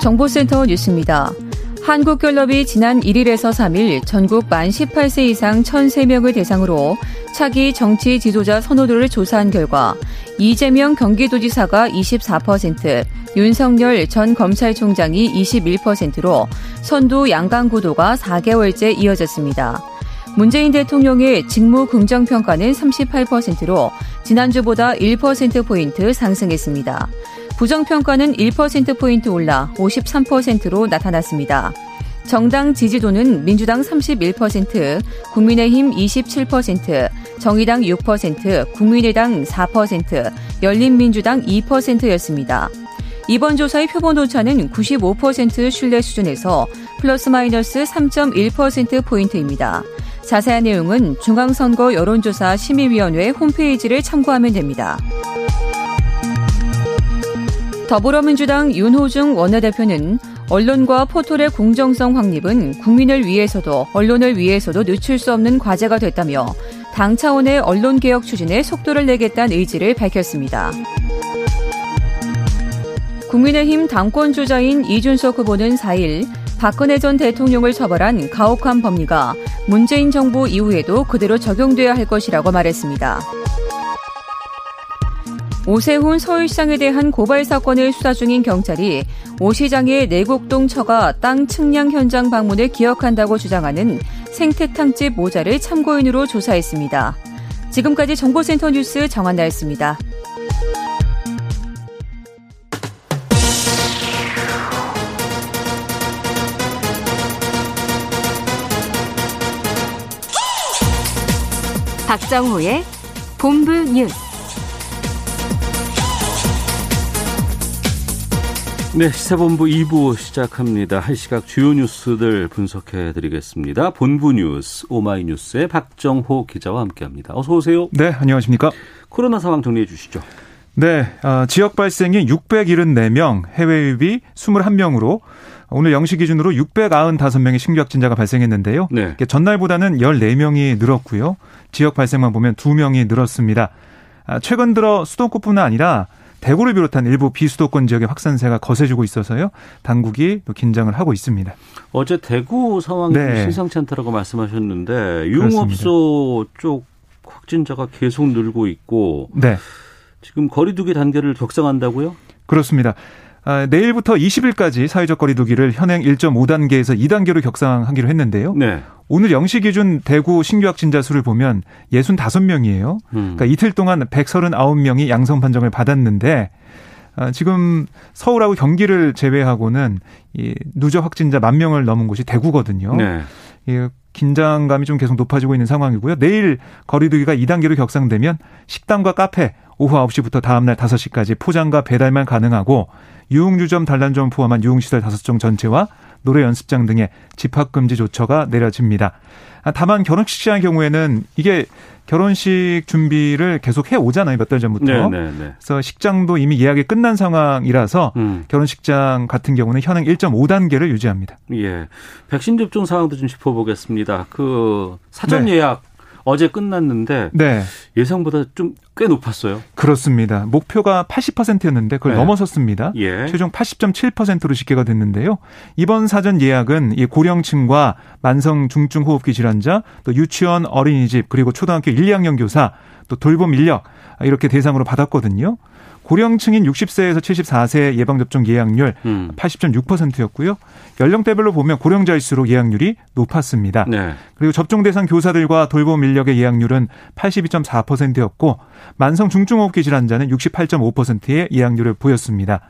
정보센터 뉴스입니다. 한국갤럽이 지난 1일에서 3일 전국 만 18세 이상 1,003명을 대상으로 차기 정치 지도자 선호도를 조사한 결과 이재명 경기도지사가 24%, 윤석열 전 검찰총장이 21%로 선두 양강 구도가 4개월째 이어졌습니다. 문재인 대통령의 직무 긍정 평가는 38%로 지난주보다 1%포인트 상승했습니다. 부정평가는 1%포인트 올라 53%로 나타났습니다. 정당 지지도는 민주당 31%, 국민의힘 27%, 정의당 6%, 국민의당 4%, 열린민주당 2%였습니다. 이번 조사의 표본 오차는 95% 신뢰 수준에서 플러스 마이너스 3.1%포인트입니다. 자세한 내용은 중앙선거 여론조사 심의위원회 홈페이지를 참고하면 됩니다. 더불어민주당 윤호중 원내대표는 언론과 포털의 공정성 확립은 국민을 위해서도 언론을 위해서도 늦출 수 없는 과제가 됐다며 당 차원의 언론개혁 추진에 속도를 내겠다는 의지를 밝혔습니다. 국민의힘 당권주자인 이준석 후보는 4일 박근혜 전 대통령을 처벌한 가혹한 법리가 문재인 정부 이후에도 그대로 적용돼야 할 것이라고 말했습니다. 오세훈 서울시장에 대한 고발 사건을 수사 중인 경찰이 오 시장의 내곡동 처가 땅 측량 현장 방문을 기억한다고 주장하는 생태탕집 모자를 참고인으로 조사했습니다. 지금까지 정보센터 뉴스 정한나였습니다. 박정호의 본부 뉴스. 네, 시사본부 2부 시작합니다. 한 시각 주요 뉴스들 분석해 드리겠습니다. 본부 뉴스, 오마이뉴스의 박정호 기자와 함께합니다. 어서 오세요. 네, 안녕하십니까. 코로나 상황 정리해 주시죠. 네, 어, 지역 발생이 674명, 해외 유입이 21명으로 오늘 0시 기준으로 695명의 신규 확진자가 발생했는데요. 네. 전날보다는 14명이 늘었고요. 지역 발생만 보면 2명이 늘었습니다. 아, 최근 들어 수도권뿐 아니라 대구를 비롯한 일부 비수도권 지역의 확산세가 거세지고 있어서요. 당국이 또 긴장을 하고 있습니다. 어제 대구 상황이 네. 심상치 않다라고 말씀하셨는데 유흥업소 쪽 확진자가 계속 늘고 있고 네. 지금 거리두기 단계를 격상한다고요? 그렇습니다. 아, 내일부터 20일까지 사회적 거리두기를 현행 1.5단계에서 2단계로 격상하기로 했는데요. 네. 오늘 0시 기준 대구 신규 확진자 수를 보면 65명이에요. 음. 그러니까 이틀 동안 139명이 양성 판정을 받았는데 아, 지금 서울하고 경기를 제외하고는 이 누적 확진자 만 명을 넘은 곳이 대구거든요. 네. 이 긴장감이 좀 계속 높아지고 있는 상황이고요. 내일 거리두기가 2단계로 격상되면 식당과 카페 오후 9시부터 다음날 5시까지 포장과 배달만 가능하고 유흥주점, 단란점 포함한 유흥시설 5종 전체와 노래 연습장 등의 집합금지 조처가 내려집니다. 아, 다만 결혼식 시장의 경우에는 이게 결혼식 준비를 계속 해 오잖아요. 몇 달 전부터. 네, 네, 네. 그래서 식장도 이미 예약이 끝난 상황이라서 음. 결혼식장 같은 경우는 현행 1.5단계를 유지합니다. 예. 백신 접종 상황도 좀 짚어보겠습니다. 그 사전 네. 예약 어제 끝났는데 네. 예상보다 좀 꽤 높았어요. 그렇습니다. 목표가 80%였는데 그걸 네. 넘어섰습니다. 예. 최종 80.7%로 집계가 됐는데요. 이번 사전 예약은 이 고령층과 만성 중증 호흡기 질환자, 또 유치원 어린이집, 그리고 초등학교 1, 2학년 교사, 또 돌봄 인력 이렇게 대상으로 받았거든요. 고령층인 60세에서 74세 예방접종 예약률 음. 80.6%였고요. 연령대별로 보면 고령자일수록 예약률이 높았습니다. 네. 그리고 접종 대상 교사들과 돌봄 인력의 예약률은 82.4%였고 만성 중증호흡기 질환자는 68.5%의 예약률을 보였습니다.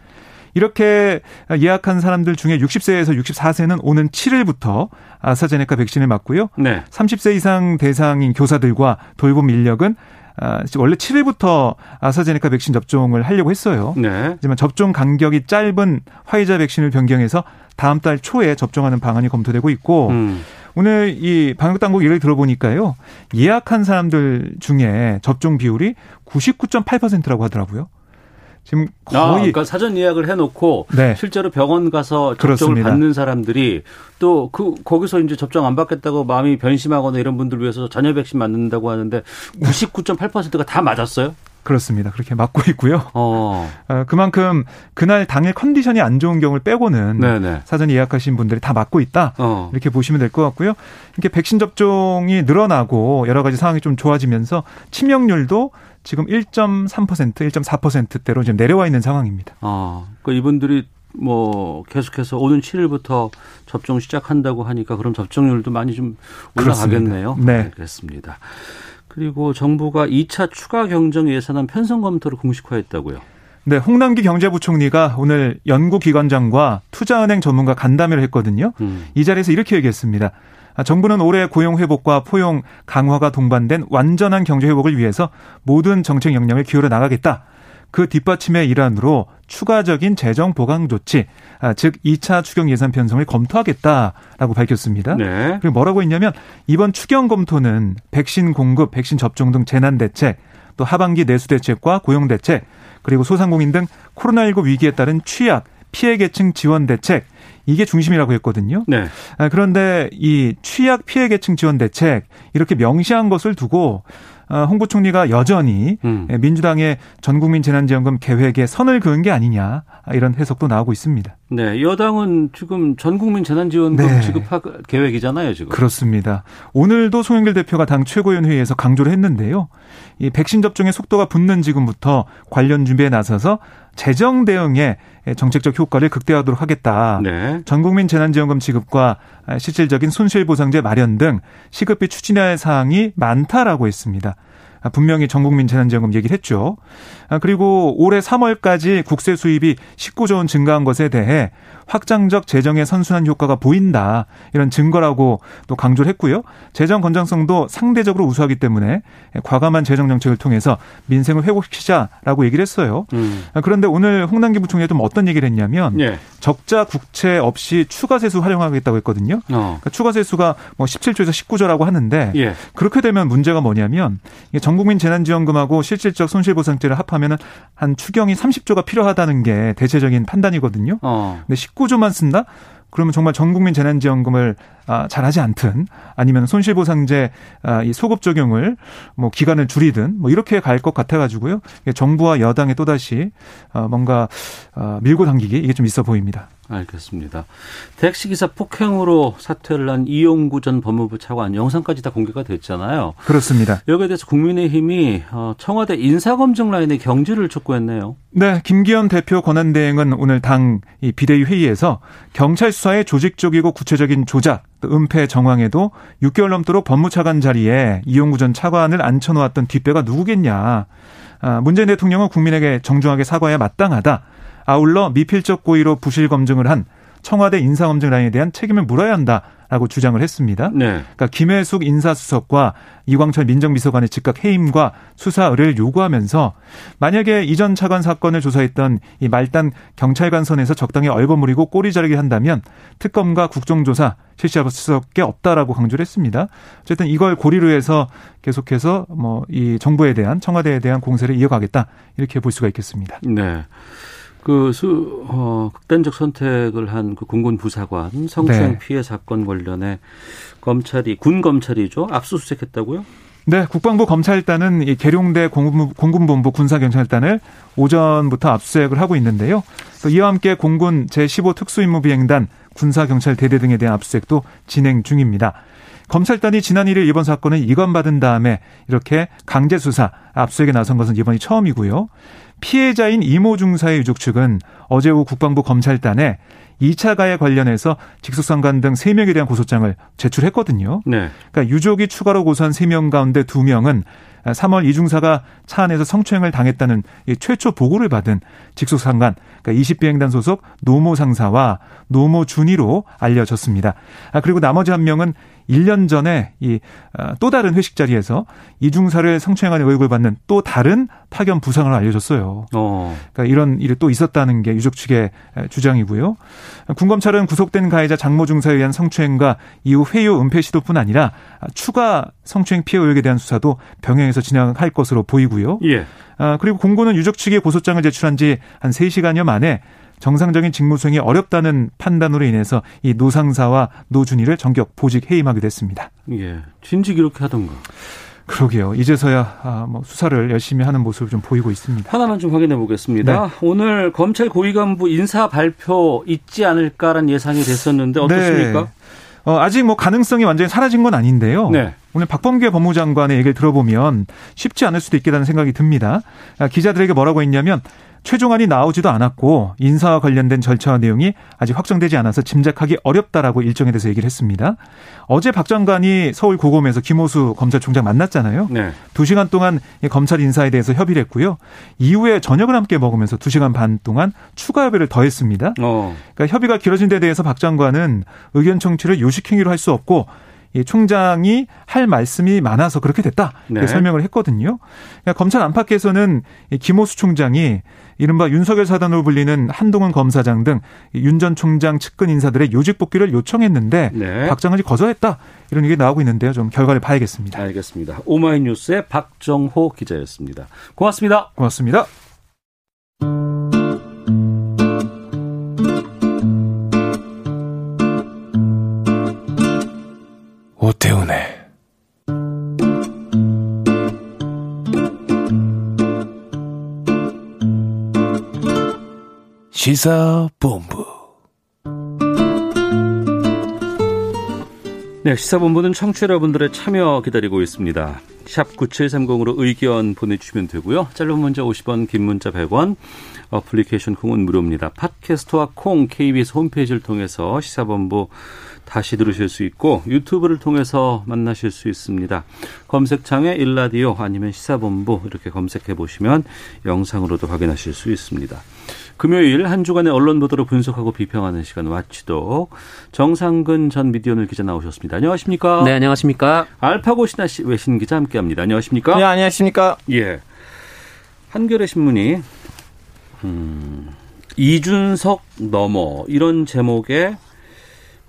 이렇게 예약한 사람들 중에 60세에서 64세는 오는 7일부터 아스트라제네카 백신을 맞고요. 네. 30세 이상 대상인 교사들과 돌봄 인력은 아, 원래 7일부터 아사제네카 백신 접종을 하려고 했어요. 네. 하지만 접종 간격이 짧은 화이자 백신을 변경해서 다음 달 초에 접종하는 방안이 검토되고 있고 음. 오늘 이 방역 당국 얘기를 들어보니까요. 예약한 사람들 중에 접종 비율이 99.8%라고 하더라고요. 지금 아, 거의 그러니까 사전 예약을 해놓고 네. 실제로 병원 가서 접종을 그렇습니다. 받는 사람들이 또 그 거기서 이제 접종 안 받겠다고 마음이 변심하거나 이런 분들 위해서 잔여 백신 맞는다고 하는데 99.8%가 다 맞았어요. 그렇습니다. 그렇게 맞고 있고요. 어, 어, 그만큼 그날 당일 컨디션이 안 좋은 경우를 빼고는 네네. 사전 예약하신 분들이 다 맞고 있다. 어, 이렇게 보시면 될 것 같고요. 이렇게 백신 접종이 늘어나고 여러 가지 상황이 좀 좋아지면서 치명률도 지금 1.3%, 1.4%대로 지금 내려와 있는 상황입니다. 어, 그 이분들이 뭐 계속해서 오는 7일부터 접종 시작한다고 하니까 그럼 접종률도 많이 좀 올라가겠네요. 그렇습니다. 네. 알겠습니다. 그리고 정부가 2차 추가 경정 예산안 편성 검토를 공식화했다고요. 네, 홍남기 경제부총리가 오늘 연구기관장과 투자은행 전문가 간담회를 했거든요. 음. 이 자리에서 이렇게 얘기했습니다. 아, 정부는 올해 고용 회복과 포용 강화가 동반된 완전한 경제 회복을 위해서 모든 정책 역량을 기울여 나가겠다. 그 뒷받침의 일환으로 추가적인 재정 보강 조치, 아, 즉 2차 추경 예산 편성을 검토하겠다라고 밝혔습니다. 네. 그리고 뭐라고 했냐면 이번 추경 검토는 백신 공급, 백신 접종 등 재난 대책, 또 하반기 내수 대책과 고용 대책, 그리고 소상공인 등 코로나19 위기에 따른 취약, 피해 계층 지원 대책 이게 중심이라고 했거든요. 네. 아, 그런데 이 취약 피해 계층 지원 대책 이렇게 명시한 것을 두고 어, 홍 부총리가 여전히 음. 민주당의 전국민 재난지원금 계획에 선을 그은 게 아니냐 이런 해석도 나오고 있습니다. 네, 여당은 지금 전국민 재난지원금 네. 지급할 계획이잖아요, 지금. 그렇습니다. 오늘도 송영길 대표가 당 최고위원 회의에서 강조를 했는데요. 이 백신 접종의 속도가 붙는 지금부터 관련 준비에 나서서 재정 대응에 정책적 효과를 극대화하도록 하겠다. 네. 전국민 재난지원금 지급과 실질적인 손실보상제 마련 등 시급비 추진해야 할 사항이 많다라고 했습니다. 아, 분명히 전국민 재난지원금 얘기를 했죠. 아, 그리고 올해 3월까지 국세 수입이 19조 원 증가한 것에 대해 확장적 재정의 선순환 효과가 보인다. 이런 증거라고 또 강조를 했고요. 재정 건장성도 상대적으로 우수하기 때문에 과감한 재정 정책을 통해서 민생을 회복시키자라고 얘기를 했어요. 음. 아, 그런데 오늘 홍남기 부총리가 좀 어떤 얘기를 했냐면 예. 적자 국채 없이 추가 세수 활용하겠다고 했거든요. 어. 그러니까 추가 세수가 뭐 17조에서 19조라고 하는데 예. 그렇게 되면 문제가 뭐냐면 전국민 재난지원금하고 실질적 손실보상제를 합하면은 한 추경이 30조가 필요하다는 게 대체적인 판단이거든요. 어. 근데 19 조만 쓴다? 그러면 정말 전 국민 재난지원금을 아, 잘하지 않든 아니면 손실보상제 아, 이 소급 적용을 뭐 기간을 줄이든 뭐 이렇게 갈 것 같아가지고요. 정부와 여당의 또 다시 어, 뭔가 어, 밀고 당기기 이게 좀 있어 보입니다. 알겠습니다. 택시기사 폭행으로 사퇴를 한 이용구 전 법무부 차관 영상까지 다 공개가 됐잖아요. 그렇습니다. 여기에 대해서 국민의힘이 어, 청와대 인사검증 라인의 경질을 촉구했네요. 네, 김기현 대표 권한대행은 오늘 당이 비대위 회의에서 경찰 수사의 조직적이고 구체적인 조작, 또 은폐 정황에도 6개월 넘도록 법무차관 자리에 이용구 전 차관을 앉혀놓았던 뒷배가 누구겠냐. 아, 문재인 대통령은 국민에게 정중하게 사과해야 마땅하다. 아울러 미필적 고의로 부실 검증을 한 청와대 인사검증 라인에 대한 책임을 물어야 한다 라고 주장을 했습니다. 네. 그러니까 김혜숙 인사수석과 이광철 민정비서관의 즉각 해임과 수사 의뢰를 요구하면서 만약에 이전 차관 사건을 조사했던 이 말단 경찰관 선에서 적당히 얼버무리고 꼬리 자르게 한다면 특검과 국정조사 실시할 수밖에 없다라고 강조를 했습니다. 어쨌든 이걸 고리로 해서 계속해서 뭐 이 정부에 대한 청와대에 대한 공세를 이어가겠다 이렇게 볼 수가 있겠습니다. 네. 그 수, 어, 극단적 선택을 한 그 공군 부사관 성추행 네. 피해 사건 관련해 검찰이 군 검찰이죠 압수수색했다고요? 네, 국방부 검찰단은 이 계룡대 공군, 공군본부 군사경찰단을 오전부터 압수수색을 하고 있는데요. 또 이와 함께 공군 제15 특수임무비행단 군사경찰 대대 등에 대한 압수수색도 진행 중입니다. 검찰단이 지난 1일 이번 사건을 이관받은 다음에 이렇게 강제수사, 압수수색에 나선 것은 이번이 처음이고요. 피해자인 이모 중사의 유족 측은 어제 오후 국방부 검찰단에 2차 가해 관련해서 직속상관 등 3명에 대한 고소장을 제출했거든요. 네. 그러니까 유족이 추가로 고소한 3명 가운데 2명은 3월 이중사가 차 안에서 성추행을 당했다는 이 최초 보고를 받은 직속상관, 그러니까 20비행단 소속 노모 상사와 노모 준이로 알려졌습니다. 아, 그리고 나머지 한 명은 1년 전에 이 또 다른 회식 자리에서 이중사를 성추행한 의혹을 받는 또 다른 파견 부상을 알려줬어요. 어. 그러니까 이런 일이 또 있었다는 게 유족 측의 주장이고요. 군검찰은 구속된 가해자 장모 중사에 의한 성추행과 이후 회유 은폐 시도뿐 아니라 추가 성추행 피해 의혹에 대한 수사도 병행해서 진행할 것으로 보이고요. 예. 아, 그리고 공고는 유족 측에 고소장을 제출한 지 한 3시간여 만에 정상적인 직무 수행이 어렵다는 판단으로 인해서 이 노상사와 노준이를 전격 보직 해임하게 됐습니다. 예. 진즉 이렇게 하던가. 그러게요. 이제서야 아, 뭐 수사를 열심히 하는 모습을 좀 보이고 있습니다. 하나만 좀 확인해 보겠습니다. 네. 오늘 검찰 고위 간부 인사 발표 있지 않을까라는 예상이 됐었는데 어떻습니까? 네. 어, 아직 뭐 가능성이 완전히 사라진 건 아닌데요. 네. 오늘 박범계 법무장관의 얘기를 들어보면 쉽지 않을 수도 있겠다는 생각이 듭니다. 아, 기자들에게 뭐라고 했냐면 최종안이 나오지도 않았고 인사와 관련된 절차와 내용이 아직 확정되지 않아서 짐작하기 어렵다라고 일정에 대해서 얘기를 했습니다. 어제 박 장관이 서울 고검에서 김호수 검찰총장 만났잖아요. 네. 두 시간 동안 이 검찰 인사에 대해서 협의를 했고요. 이후에 저녁을 함께 먹으면서 두 시간 반 동안 추가 협의를 더했습니다. 어. 그러니까 협의가 길어진 데 대해서 박 장관은 의견 청취를 요식 행위로 할 수 없고 이 총장이 할 말씀이 많아서 그렇게 됐다 이렇게 네. 설명을 했거든요. 그러니까 검찰 안팎에서는 이 김호수 총장이 이른바 윤석열 사단으로 불리는 한동훈 검사장 등 윤 전 총장 측근 인사들의 요직 복귀를 요청했는데 네. 박 장관이 거절했다 이런 얘기 나오고 있는데요. 좀 결과를 봐야겠습니다. 알겠습니다. 오마이뉴스의 박정호 기자였습니다. 고맙습니다. 고맙습니다. 오태훈의 시사본부 네, 시사본부는 청취자 여러분들의 참여 기다리고 있습니다. 샵 9730으로 의견 보내주시면 되고요. 짧은 문자 50원, 긴 문자 100원, 어플리케이션 콩은 무료입니다. 팟캐스트와 콩, KBS 홈페이지를 통해서 시사본부 다시 들으실 수 있고 유튜브를 통해서 만나실 수 있습니다. 검색창에 일라디오 아니면 시사본부 이렇게 검색해 보시면 영상으로도 확인하실 수 있습니다. 금요일 한 주간의 언론 보도를 분석하고 비평하는 시간 와치독 정상근 전 미디어널 기자 나오셨습니다. 안녕하십니까? 네, 안녕하십니까? 알파고 신하 씨 외신 기자 함께합니다. 안녕하십니까? 네 안녕하십니까 예. 한겨레 신문이 음, 이준석 너머 이런 제목의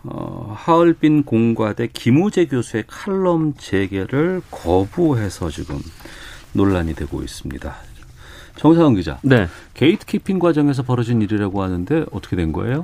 어, 하얼빈 공과대 김우재 교수의 칼럼 게재를 거부해서 지금 논란이 되고 있습니다. 정상훈 기자, 네. 게이트키핑 과정에서 벌어진 일이라고 하는데 어떻게 된 거예요?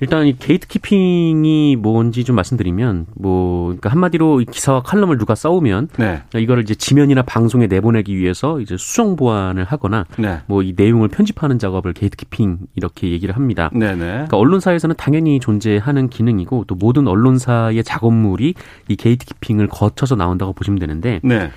일단 이 게이트키핑이 뭔지 좀 말씀드리면 뭐 그러니까 한마디로 이 기사와 칼럼을 누가 써오면 네, 이거를 이제 지면이나 방송에 내보내기 위해서 이제 수정 보완을 하거나 네, 뭐이 내용을 편집하는 작업을 게이트키핑 이렇게 얘기를 합니다. 네, 네. 그러니까 언론사에서는 당연히 존재하는 기능이고 또 모든 언론사의 작업물이 이 게이트키핑을 거쳐서 나온다고 보시면 되는데 네.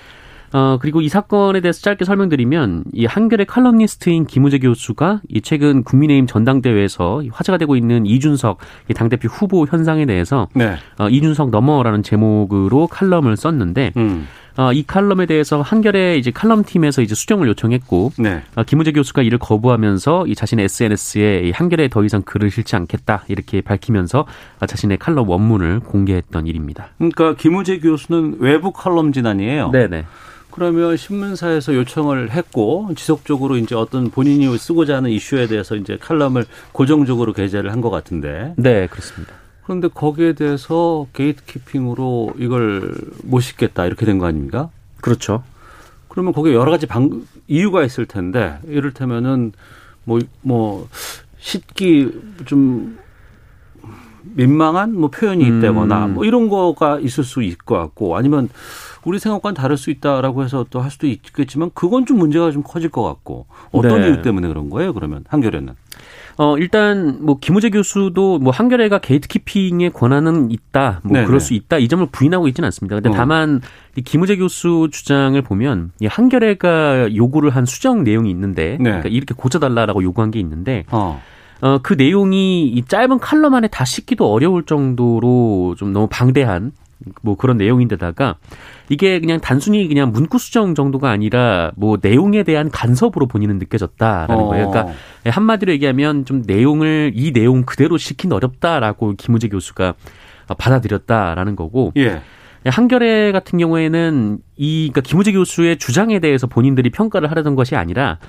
어, 그리고 이 사건에 대해서 짧게 설명드리면, 이 한겨레 칼럼니스트인 김우재 교수가 이 최근 국민의힘 전당대회에서 화제가 되고 있는 이준석 이 당대표 후보 현상에 대해서, 네. 어, 이준석 넘어라는 제목으로 칼럼을 썼는데, 음. 어, 이 칼럼에 대해서 한겨레 이제 칼럼 팀에서 이제 수정을 요청했고, 네. 어, 김우재 교수가 이를 거부하면서 이 자신의 SNS에 이 한겨레에 더 이상 글을 실지 않겠다 이렇게 밝히면서 어, 자신의 칼럼 원문을 공개했던 일입니다. 그러니까 김우재 교수는 외부 칼럼진 아니에요? 네네. 그러면 신문사에서 요청을 했고 지속적으로 이제 어떤 본인이 쓰고자 하는 이슈에 대해서 이제 칼럼을 고정적으로 게재를 한 것 같은데 네, 그렇습니다. 그런데 거기에 대해서 게이트키핑으로 이걸 못 싣겠다 이렇게 된 거 아닙니까? 그렇죠. 그러면 거기에 여러 가지 방, 이유가 있을 텐데 이를테면은 뭐뭐 싣기 좀 민망한 뭐 표현이 있다거나 음. 뭐 이런 거가 있을 수 있을 것 같고 아니면 우리 생각과는 다를 수 있다라고 해서 또 할 수도 있겠지만 그건 좀 문제가 좀 커질 것 같고 어떤 네. 이유 때문에 그런 거예요 그러면 한겨레는 어, 일단, 뭐, 김우재 교수도 뭐, 한겨레가 게이트키핑의 권한은 있다, 뭐, 네네. 그럴 수 있다, 이 점을 부인하고 있지는 않습니다. 근데 어. 다만, 이 김우재 교수 주장을 보면, 이 한겨레가 요구를 한 수정 내용이 있는데, 네. 그러니까 이렇게 고쳐달라라고 요구한 게 있는데, 어. 어, 그 내용이 이 짧은 칼럼 안에 다 싣기도 어려울 정도로 좀 너무 방대한 뭐 그런 내용인데다가 이게 그냥 단순히 그냥 문구 수정 정도가 아니라 뭐 내용에 대한 간섭으로 본인은 느껴졌다라는 거예요. 어. 그러니까 한마디로 얘기하면 좀 내용을 이 내용 그대로 시킨 어렵다라고 김우재 교수가 받아들였다라는 거고 예. 한겨레 같은 경우에는 이 그러니까 김우재 교수의 주장에 대해서 본인들이 평가를 하려던 것이 아니라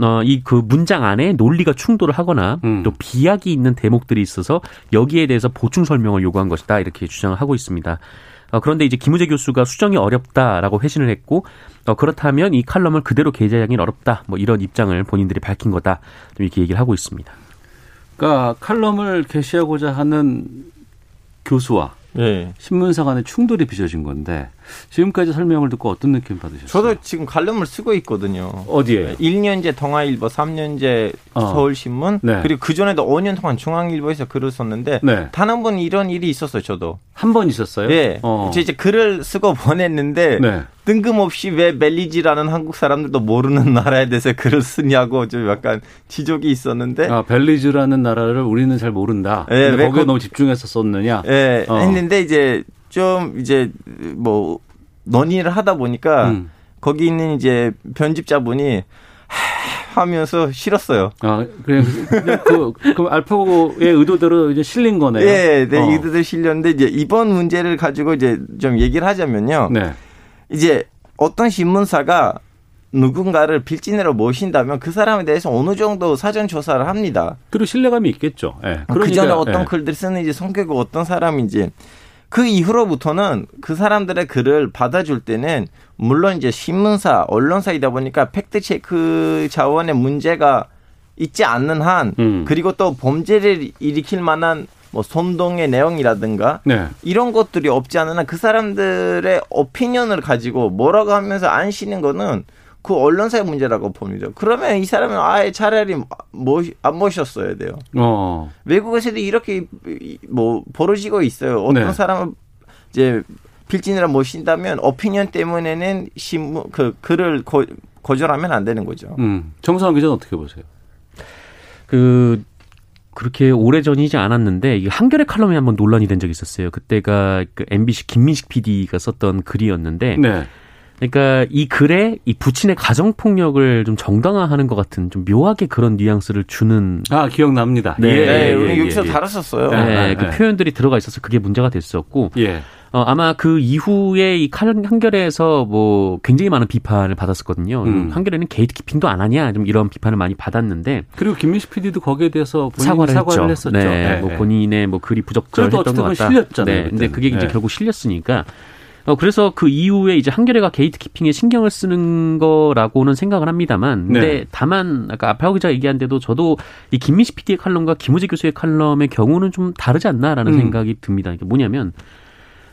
어, 이 그 문장 안에 논리가 충돌을 하거나 음. 또 비약이 있는 대목들이 있어서 여기에 대해서 보충 설명을 요구한 것이다 이렇게 주장을 하고 있습니다. 어, 그런데 이제 김우재 교수가 수정이 어렵다라고 회신을 했고 어, 그렇다면 이 칼럼을 그대로 게재하기는 어렵다 뭐 이런 입장을 본인들이 밝힌 거다 좀 이렇게 얘기를 하고 있습니다. 그러니까 칼럼을 게시하고자 하는 교수와 예. 신문사 간의 충돌이 빚어진 건데 지금까지 설명을 듣고 어떤 느낌 받으셨어요? 저도 지금 칼럼을 쓰고 있거든요. 어디에? 1년제 동아일보, 3년제 어. 서울신문, 네. 그리고 그 전에도 5년 동안 중앙일보에서 글을 썼는데 네. 단한 번 이런 일이 있었어요. 저도. 한 번 있었어요? 예. 어. 저 이제 글을 쓰고 보냈는데 네. 뜬금없이 왜 멜리지라는 한국 사람들도 모르는 나라에 대해서 글을 쓰냐고 좀 약간 지적이 있었는데 아, 벨리즈라는 나라를 우리는 잘 모른다. 예, 근데 왜 거기에 그- 너무 집중해서 썼느냐? 예, 어. 했는데 이제 좀 이제 뭐 논의를 하다 보니까 음. 거기 있는 이제 편집자분이 하- 하면서 싫었어요. 아, 그냥 그, 그 알파고의 의도대로 이제 실린 거네요. 예, 네, 어. 이들들 실렸는데 이제 이번 문제를 가지고 이제 좀 얘기를 하자면요. 네. 이제 어떤 신문사가 누군가를 필진으로 모신다면 그 사람에 대해서 어느 정도 사전 조사를 합니다. 그리고 신뢰감이 있겠죠. 예. 그 전에 그러니까, 어떤 예. 글들 쓰는지 성격이 어떤 사람인지 그 이후로부터는 그 사람들의 글을 받아줄 때는 물론 이제 신문사, 언론사이다 보니까 팩트 체크 자원의 문제가 있지 않는 한 음. 그리고 또 범죄를 일으킬 만한 뭐 선동의 내용이라든가 네. 이런 것들이 없지 않은 한그 사람들의 오피니언을 가지고 뭐라고 하면서 안 쉬는 거는 그 언론사의 문제라고 봅니다. 그러면 이 사람은 아예 차라리 안 모셨어야 돼요. 어. 외국에서도 이렇게 뭐 벌어지고 있어요. 어떤 네. 사람은 이제 필진이라 모신다면 오피니언 때문에는 신문 그 글을 거, 거절하면 안 되는 거죠. 음. 정상환 기자는 어떻게 보세요? 그 그렇게 오래 전이지 않았는데 이게 한겨레 칼럼에 한번 논란이 된 적이 있었어요. 그때가 그 MBC 김민식 PD가 썼던 글이었는데 네. 그러니까 이 글에 이 부친의 가정 폭력을 좀 정당화하는 것 같은 좀 묘하게 그런 뉘앙스를 주는 아, 기억납니다. 네. 예, 네, 예, 우리 예, 여기서 예. 다뤘었어요. 네. 네, 네, 그 네. 표현들이 들어가 있어서 그게 문제가 됐었고 예. 어, 아마 그 이후에 이 칼- 한겨레에서 뭐 굉장히 많은 비판을 받았었거든요. 음. 한겨레는 게이트키핑도 안 하냐 좀 이런 비판을 많이 받았는데 그리고 김민식 PD도 거기에 대해서 본인이 사과를, 사과를, 했죠. 했었죠. 네, 예, 뭐 예. 본인의 뭐 글이 부적절했던 어쨌든 것 같다. 실렸잖아요, 네, 근데 그때는. 그게 이제 네. 결국 실렸으니까. 어, 그래서 그 이후에 이제 한겨레가 게이트키핑에 신경을 쓰는 거라고는 생각을 합니다만. 근데 네. 다만 아까 아파오 기자 얘기한 대로 저도 이 김민식 PD의 칼럼과 김우재 교수의 칼럼의 경우는 좀 다르지 않나라는 음. 생각이 듭니다. 이게 뭐냐면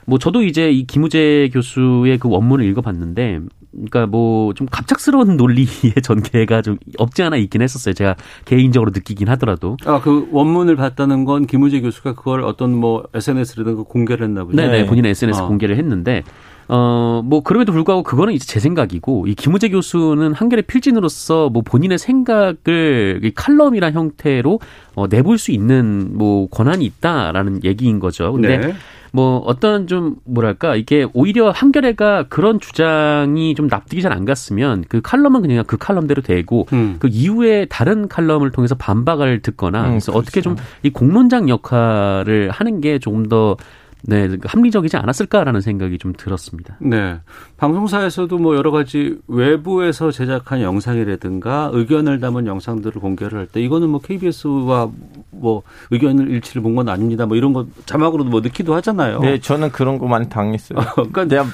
뭐 저도 이제 이 김우재 교수의 그 원문을 읽어봤는데, 그러니까 뭐 좀 갑작스러운 논리의 전개가 좀 없지 않아 있긴 했었어요. 제가 개인적으로 느끼긴 하더라도. 아, 그 원문을 봤다는 건 김우재 교수가 그걸 어떤 뭐 SNS라든가 공개를 했나 보죠. 네네 본인의 SNS 어. 공개를 했는데. 어, 뭐, 그럼에도 불구하고 그거는 이제 제 생각이고, 이 김우재 교수는 한겨레 필진으로서 뭐 본인의 생각을 이 칼럼이란 형태로 어, 내볼 수 있는 뭐 권한이 있다라는 얘기인 거죠. 근데 네. 뭐 어떤 좀 뭐랄까 이게 오히려 한겨레가 그런 주장이 좀 납득이 잘 안 갔으면 그 칼럼은 그냥 그 칼럼대로 되고 음. 그 이후에 다른 칼럼을 통해서 반박을 듣거나 음, 그래서 어떻게 그렇죠. 좀이 공론장 역할을 하는 게 조금 더 네, 합리적이지 않았을까라는 생각이 좀 들었습니다. 네. 방송사에서도 뭐 여러 가지 외부에서 제작한 영상이라든가 의견을 담은 영상들을 공개를 할 때 이거는 뭐 KBS와 뭐 의견을 일치를 본 건 아닙니다. 뭐 이런 거 자막으로도 뭐 넣기도 하잖아요. 네, 저는 그런 거 많이 당했어요. 그러니까 내가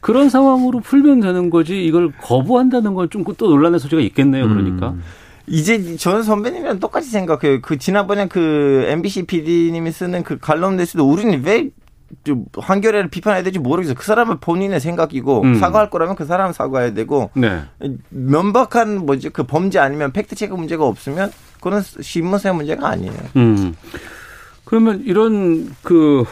그런 상황으로 풀면 되는 거지 이걸 거부한다는 건 좀 또 논란의 소지가 있겠네요. 그러니까. 음. 이제 저는 선배님이랑 똑같이 생각해요. 그 지난번에 그 MBC PD님이 쓰는 그 칼럼에서도 우리는 왜좀 한겨레를 비판해야 될지 모르겠어요. 그 사람은 본인의 생각이고 음. 사과할 거라면 그 사람은 사과해야 되고 네. 명백한 뭐지 그 범죄 아니면 팩트 체크 문제가 없으면 그건 신문사의 문제가 아니에요. 음. 그러면 이런 그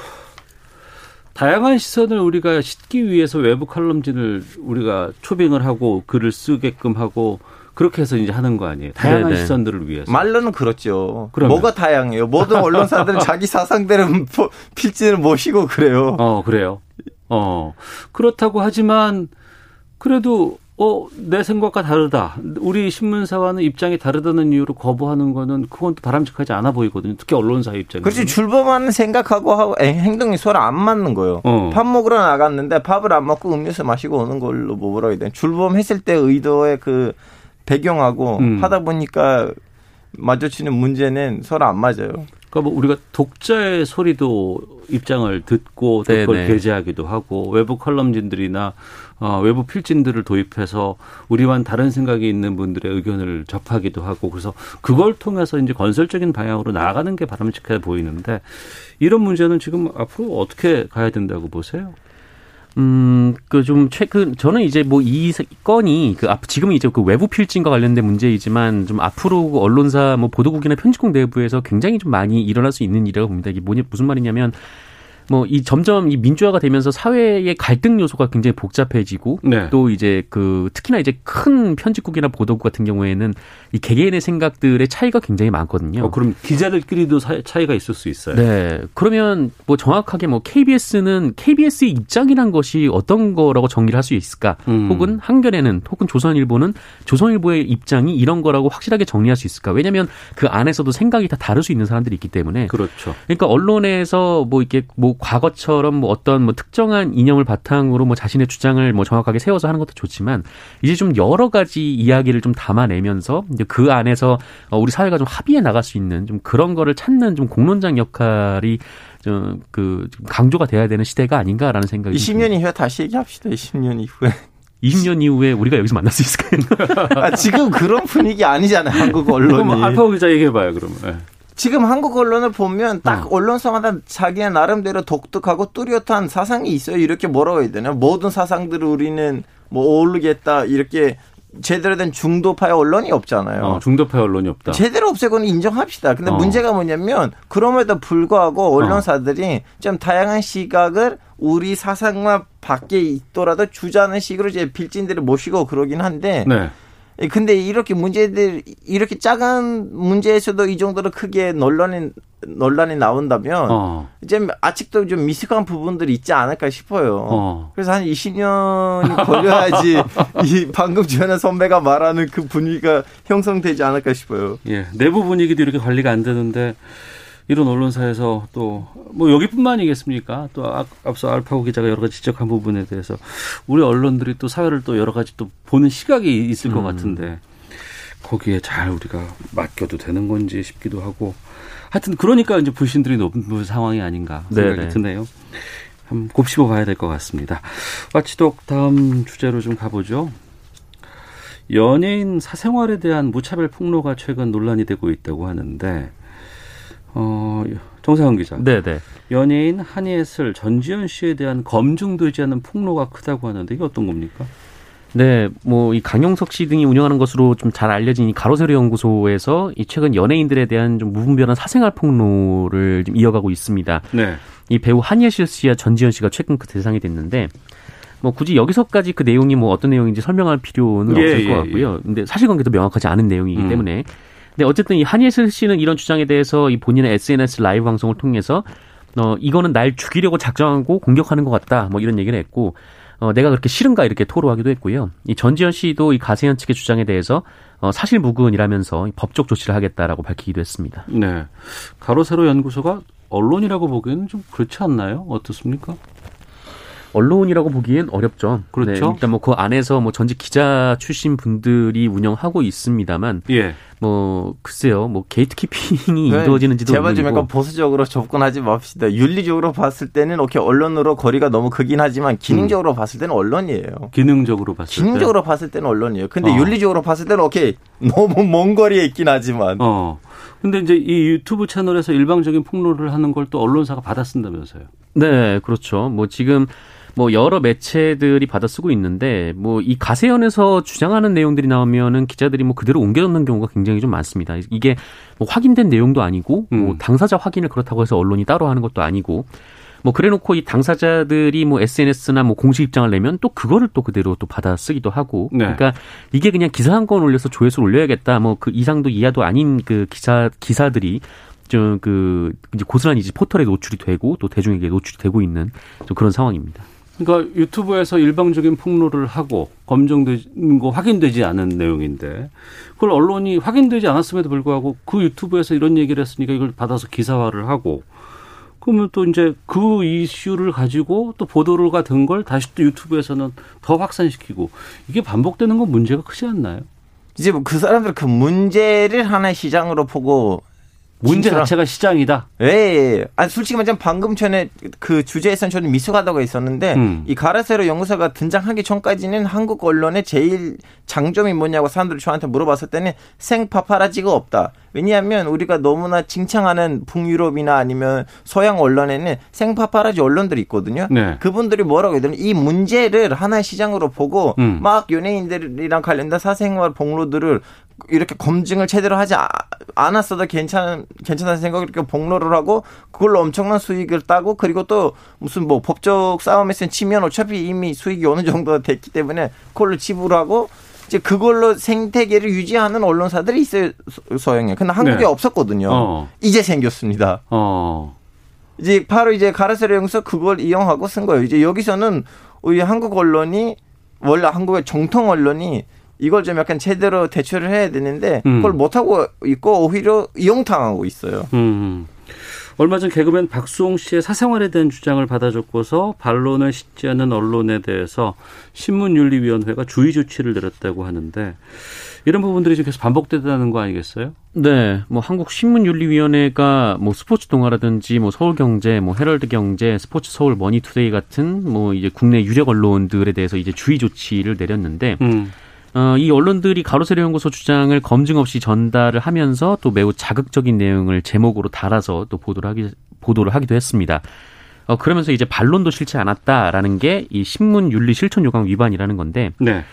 다양한 시선을 우리가 싣기 위해서 외부 칼럼진을 우리가 초빙을 하고 글을 쓰게끔 하고 그렇게 해서 이제 하는 거 아니에요. 다양한 네네. 시선들을 위해서. 말로는 그렇죠. 그러면. 뭐가 다양해요. 모든 언론사들은 자기 사상대로 포- 필진을 모시고 그래요. 어, 그래요. 어. 그렇다고 하지만 그래도 어, 내 생각과 다르다. 우리 신문사와는 입장이 다르다는 이유로 거부하는 거는 그건 또 바람직하지 않아 보이거든요. 특히 언론사 입장에서. 그렇지 출범하는 생각하고 하고 행동이 서로 안 맞는 거예요. 어. 밥 먹으러 나갔는데 밥을 안 먹고 음료수 마시고 오는 걸로 뭐 뭐라고 해야 돼. 출범했을 때 의도의 그 배경하고 음. 하다 보니까 마주치는 문제는 서로 안 맞아요. 그러니까 뭐 우리가 독자의 소리도 입장을 듣고 네네. 게재하기도 하고 외부 컬럼진들이나 어, 외부 필진들을 도입해서 우리와는 다른 생각이 있는 분들의 의견을 접하기도 하고 그래서 그걸 통해서 이제 건설적인 방향으로 나아가는 게 바람직해 보이는데 이런 문제는 지금 앞으로 어떻게 가야 된다고 보세요? 음, 그 좀 최근 저는 이제 뭐 이 건이 그 앞 지금은 이제 그 외부 필진과 관련된 문제이지만 좀 앞으로 그 언론사 뭐 보도국이나 편집국 내부에서 굉장히 좀 많이 일어날 수 있는 일이라고 봅니다. 이게 뭐냐 무슨 말이냐면 뭐 이 점점 이 민주화가 되면서 사회의 갈등 요소가 굉장히 복잡해지고 네. 또 이제 그 특히나 이제 큰 편집국이나 보도국 같은 경우에는 이 개개인의 생각들의 차이가 굉장히 많거든요. 어, 그럼 기자들끼리도 사- 차이가 있을 수 있어요. 네. 그러면 뭐 정확하게 뭐 KBS는 KBS의 입장이란 것이 어떤 거라고 정리를 할 수 있을까? 음. 혹은 한겨레는 혹은 조선일보는 조선일보의 입장이 이런 거라고 확실하게 정리할 수 있을까? 왜냐하면 그 안에서도 생각이 다 다를 수 있는 사람들이 있기 때문에. 그렇죠. 그러니까 언론에서 뭐 이렇게 뭐 과거처럼 뭐 어떤 뭐 특정한 이념을 바탕으로 뭐 자신의 주장을 뭐 정확하게 세워서 하는 것도 좋지만 이제 좀 여러 가지 이야기를 좀 담아내면서 이제 그 안에서 어, 우리 사회가 좀 합의해 나갈 수 있는 좀 그런 거를 찾는 좀 공론장 역할이 좀그 강조가 돼야 되는 시대가 아닌가라는 생각이 20년 이후에 다시 얘기합시다. 20년 이후에. 20년 이후에 우리가 여기서 만날 수 있을까요? 아, 지금 그런 분위기 아니잖아요. 한국 언론이. 알파고 기자 얘기해봐요. 그러면. 네. 지금 한국 언론을 보면 딱 어. 언론사마다 자기의 나름대로 독특하고 뚜렷한 사상이 있어요. 이렇게 뭐라고 해야 되나? 모든 사상들을 우리는 뭐 어울리겠다. 이렇게 제대로 된 중도파의 언론이 없잖아요. 어, 중도파 언론이 없다. 제대로 없애고는 인정합시다. 근데 어. 문제가 뭐냐면 그럼에도 불구하고 언론사들이 좀 다양한 시각을 우리 사상과 밖에 있더라도 주자는 식으로 이제 빌진들을 모시고 그러긴 한데 네. 예, 근데 이렇게 문제들 이렇게 작은 문제에서도 이 정도로 크게 논란이 논란이 나온다면 어. 이제 아직도 좀 미숙한 부분들이 있지 않을까 싶어요. 어. 그래서 한 20년이 걸려야지 이 방금 전에 선배가 말하는 그 분위기가 형성되지 않을까 싶어요. 예, 내부 분위기도 이렇게 관리가 안 되는데 이런 언론사에서 또 뭐 여기뿐만이겠습니까? 또 아- 앞서 알파고 기자가 여러 가지 지적한 부분에 대해서 우리 언론들이 또 사회를 또 여러 가지 또 보는 시각이 있을 것 같은데 거기에 잘 우리가 맡겨도 되는 건지 싶기도 하고 하여튼 그러니까 이제 불신들이 높은 상황이 아닌가 생각이 네네. 드네요. 한번 곱씹어 봐야 될 것 같습니다. 와치독 다음 주제로 좀 가보죠. 연예인 사생활에 대한 무차별 폭로가 최근 논란이 되고 있다고 하는데 어 정상훈 기자 네네. 연예인 한예슬 전지현 씨에 대한 검증 되지 않은 폭로가 크다고 하는데 이게 어떤 겁니까? 네, 뭐 이 강용석 씨 등이 운영하는 것으로 좀 잘 알려진 이 가로세로 연구소에서 이 최근 연예인들에 대한 좀 무분별한 사생활 폭로를 좀 이어가고 있습니다. 네. 이 배우 한예슬 씨와 전지현 씨가 최근 그 대상이 됐는데 뭐 굳이 여기서까지 그 내용이 뭐 어떤 내용인지 설명할 필요는 예, 없을 예, 것 같고요. 근데 사실관계도 명확하지 않은 내용이기 음. 때문에. 근데 어쨌든 이 한예슬 씨는 이런 주장에 대해서 이 본인의 SNS 라이브 방송을 통해서 어 이거는 날 죽이려고 작정하고 공격하는 것 같다. 뭐 이런 얘기를 했고 어 내가 그렇게 싫은가 이렇게 토로하기도 했고요. 이 전지현 씨도 이 가세현 측의 주장에 대해서 어 사실 무근이라면서 이 법적 조치를 하겠다라고 밝히기도 했습니다. 네. 가로세로 연구소가 언론이라고 보기에는 좀 그렇지 않나요? 어떻습니까? 언론이라고 보기엔 어렵죠. 그렇죠. 네, 일단 뭐 그 안에서 뭐 전직 기자 출신 분들이 운영하고 있습니다만 예. 뭐 글쎄요, 뭐 게이트키핑이 네, 이루어지는지도 제발 좀 모르고 약간 보수적으로 접근하지 맙시다. 윤리적으로 봤을 때는 오케이 언론으로 거리가 너무 크긴 하지만 기능적으로 봤을 때는 언론이에요. 기능적으로 봤을 때. 기능적으로 봤을 때는 언론이에요. 근데 어. 윤리적으로 봤을 때는 오케이 너무 먼 거리에 있긴 하지만 어. 근데 이제 이 유튜브 채널에서 일방적인 폭로를 하는 걸 또 언론사가 받아 쓴다면서요. 네, 그렇죠. 뭐 지금 뭐 여러 매체들이 받아 쓰고 있는데 뭐 이 가세연에서 주장하는 내용들이 나오면은 기자들이 뭐 그대로 옮겨놓는 경우가 굉장히 좀 많습니다. 이게 뭐 확인된 내용도 아니고 뭐 음. 당사자 확인을 그렇다고 해서 언론이 따로 하는 것도 아니고 뭐 그래놓고 이 당사자들이 뭐 SNS나 뭐 공식 입장을 내면 또 그거를 또 그대로 또 받아 쓰기도 하고 네. 그러니까 이게 그냥 기사 한 건 올려서 조회수 올려야겠다 뭐 그 이상도 이하도 아닌 그 기사 기사들이 좀그 이제 고스란히 이제 포털에 노출이 되고 또 대중에게 노출이 되고 있는 좀 그런 상황입니다. 그러니까 유튜브에서 일방적인 폭로를 하고 검증된 거 확인되지 않은 내용인데 그걸 언론이 확인되지 않았음에도 불구하고 그 유튜브에서 이런 얘기를 했으니까 이걸 받아서 기사화를 하고 그러면 또 이제 그 이슈를 가지고 또 보도가 된 걸 다시 또 유튜브에서는 더 확산시키고 이게 반복되는 건 문제가 크지 않나요? 이제 그 사람들 그 문제를 하나의 시장으로 보고 문제 진출한- 자체가 시장이다. 예, 예. 아니, 솔직히 말하면 방금 전에 그 주제에서는 저는 미숙하다고 했었는데, 음. 이 가라세로 연구소가 등장하기 전까지는 한국 언론의 제일 장점이 뭐냐고 사람들이 저한테 물어봤을 때는 생파파라지가 없다. 왜냐하면 우리가 너무나 칭찬하는 북유럽이나 아니면 서양 언론에는 생파파라지 언론들이 있거든요. 네. 그분들이 뭐라고 해야 되나 이 문제를 하나의 시장으로 보고 음. 막 연예인들이랑 관련된 사생활 폭로들을 이렇게 검증을 제대로 하지 아- 않았어도 괜찮은 괜찮다는 생각을 이렇게 폭로를 하고 그걸로 엄청난 수익을 따고 그리고 또 무슨 뭐 법적 싸움에서 치면 어차피 이미 수익이 어느 정도 됐기 때문에 그걸로 지불하고 이제 그걸로 생태계를 유지하는 언론사들이 서- 서양에. 근데 한국에 네. 없었거든요. 어. 이제 생겼습니다. 어. 이제 바로 이제 가라세로 영서 그걸 이용하고 쓴 거예요. 이제 여기서는 우리 한국 언론이 원래 한국의 정통 언론이 이걸 좀 약간 제대로 대처를 해야 되는데 음. 그걸 못 하고 있고 오히려 이용당하고 있어요. 음. 얼마 전 개그맨 박수홍 씨의 사생활에 대한 주장을 받아줬고서 반론을 싣지 않는 언론에 대해서 신문윤리위원회가 주의 조치를 내렸다고 하는데 이런 부분들이 지금 계속 반복된다는 거 아니겠어요? 네, 뭐 한국 신문윤리위원회가 뭐 스포츠 동아라든지 뭐 서울경제, 뭐 헤럴드경제, 스포츠 서울 머니투데이 같은 뭐 이제 국내 유력 언론들에 대해서 이제 주의 조치를 내렸는데 음. 어, 이 언론들이 가로세로 연구소 주장을 검증 없이 전달을 하면서 또 매우 자극적인 내용을 제목으로 달아서 또 보도를 하기 보도를 하기도 했습니다. 어, 그러면서 이제 반론도 싫지 않았다라는 게 이 신문 윤리 실천 요강 위반이라는 건데 네.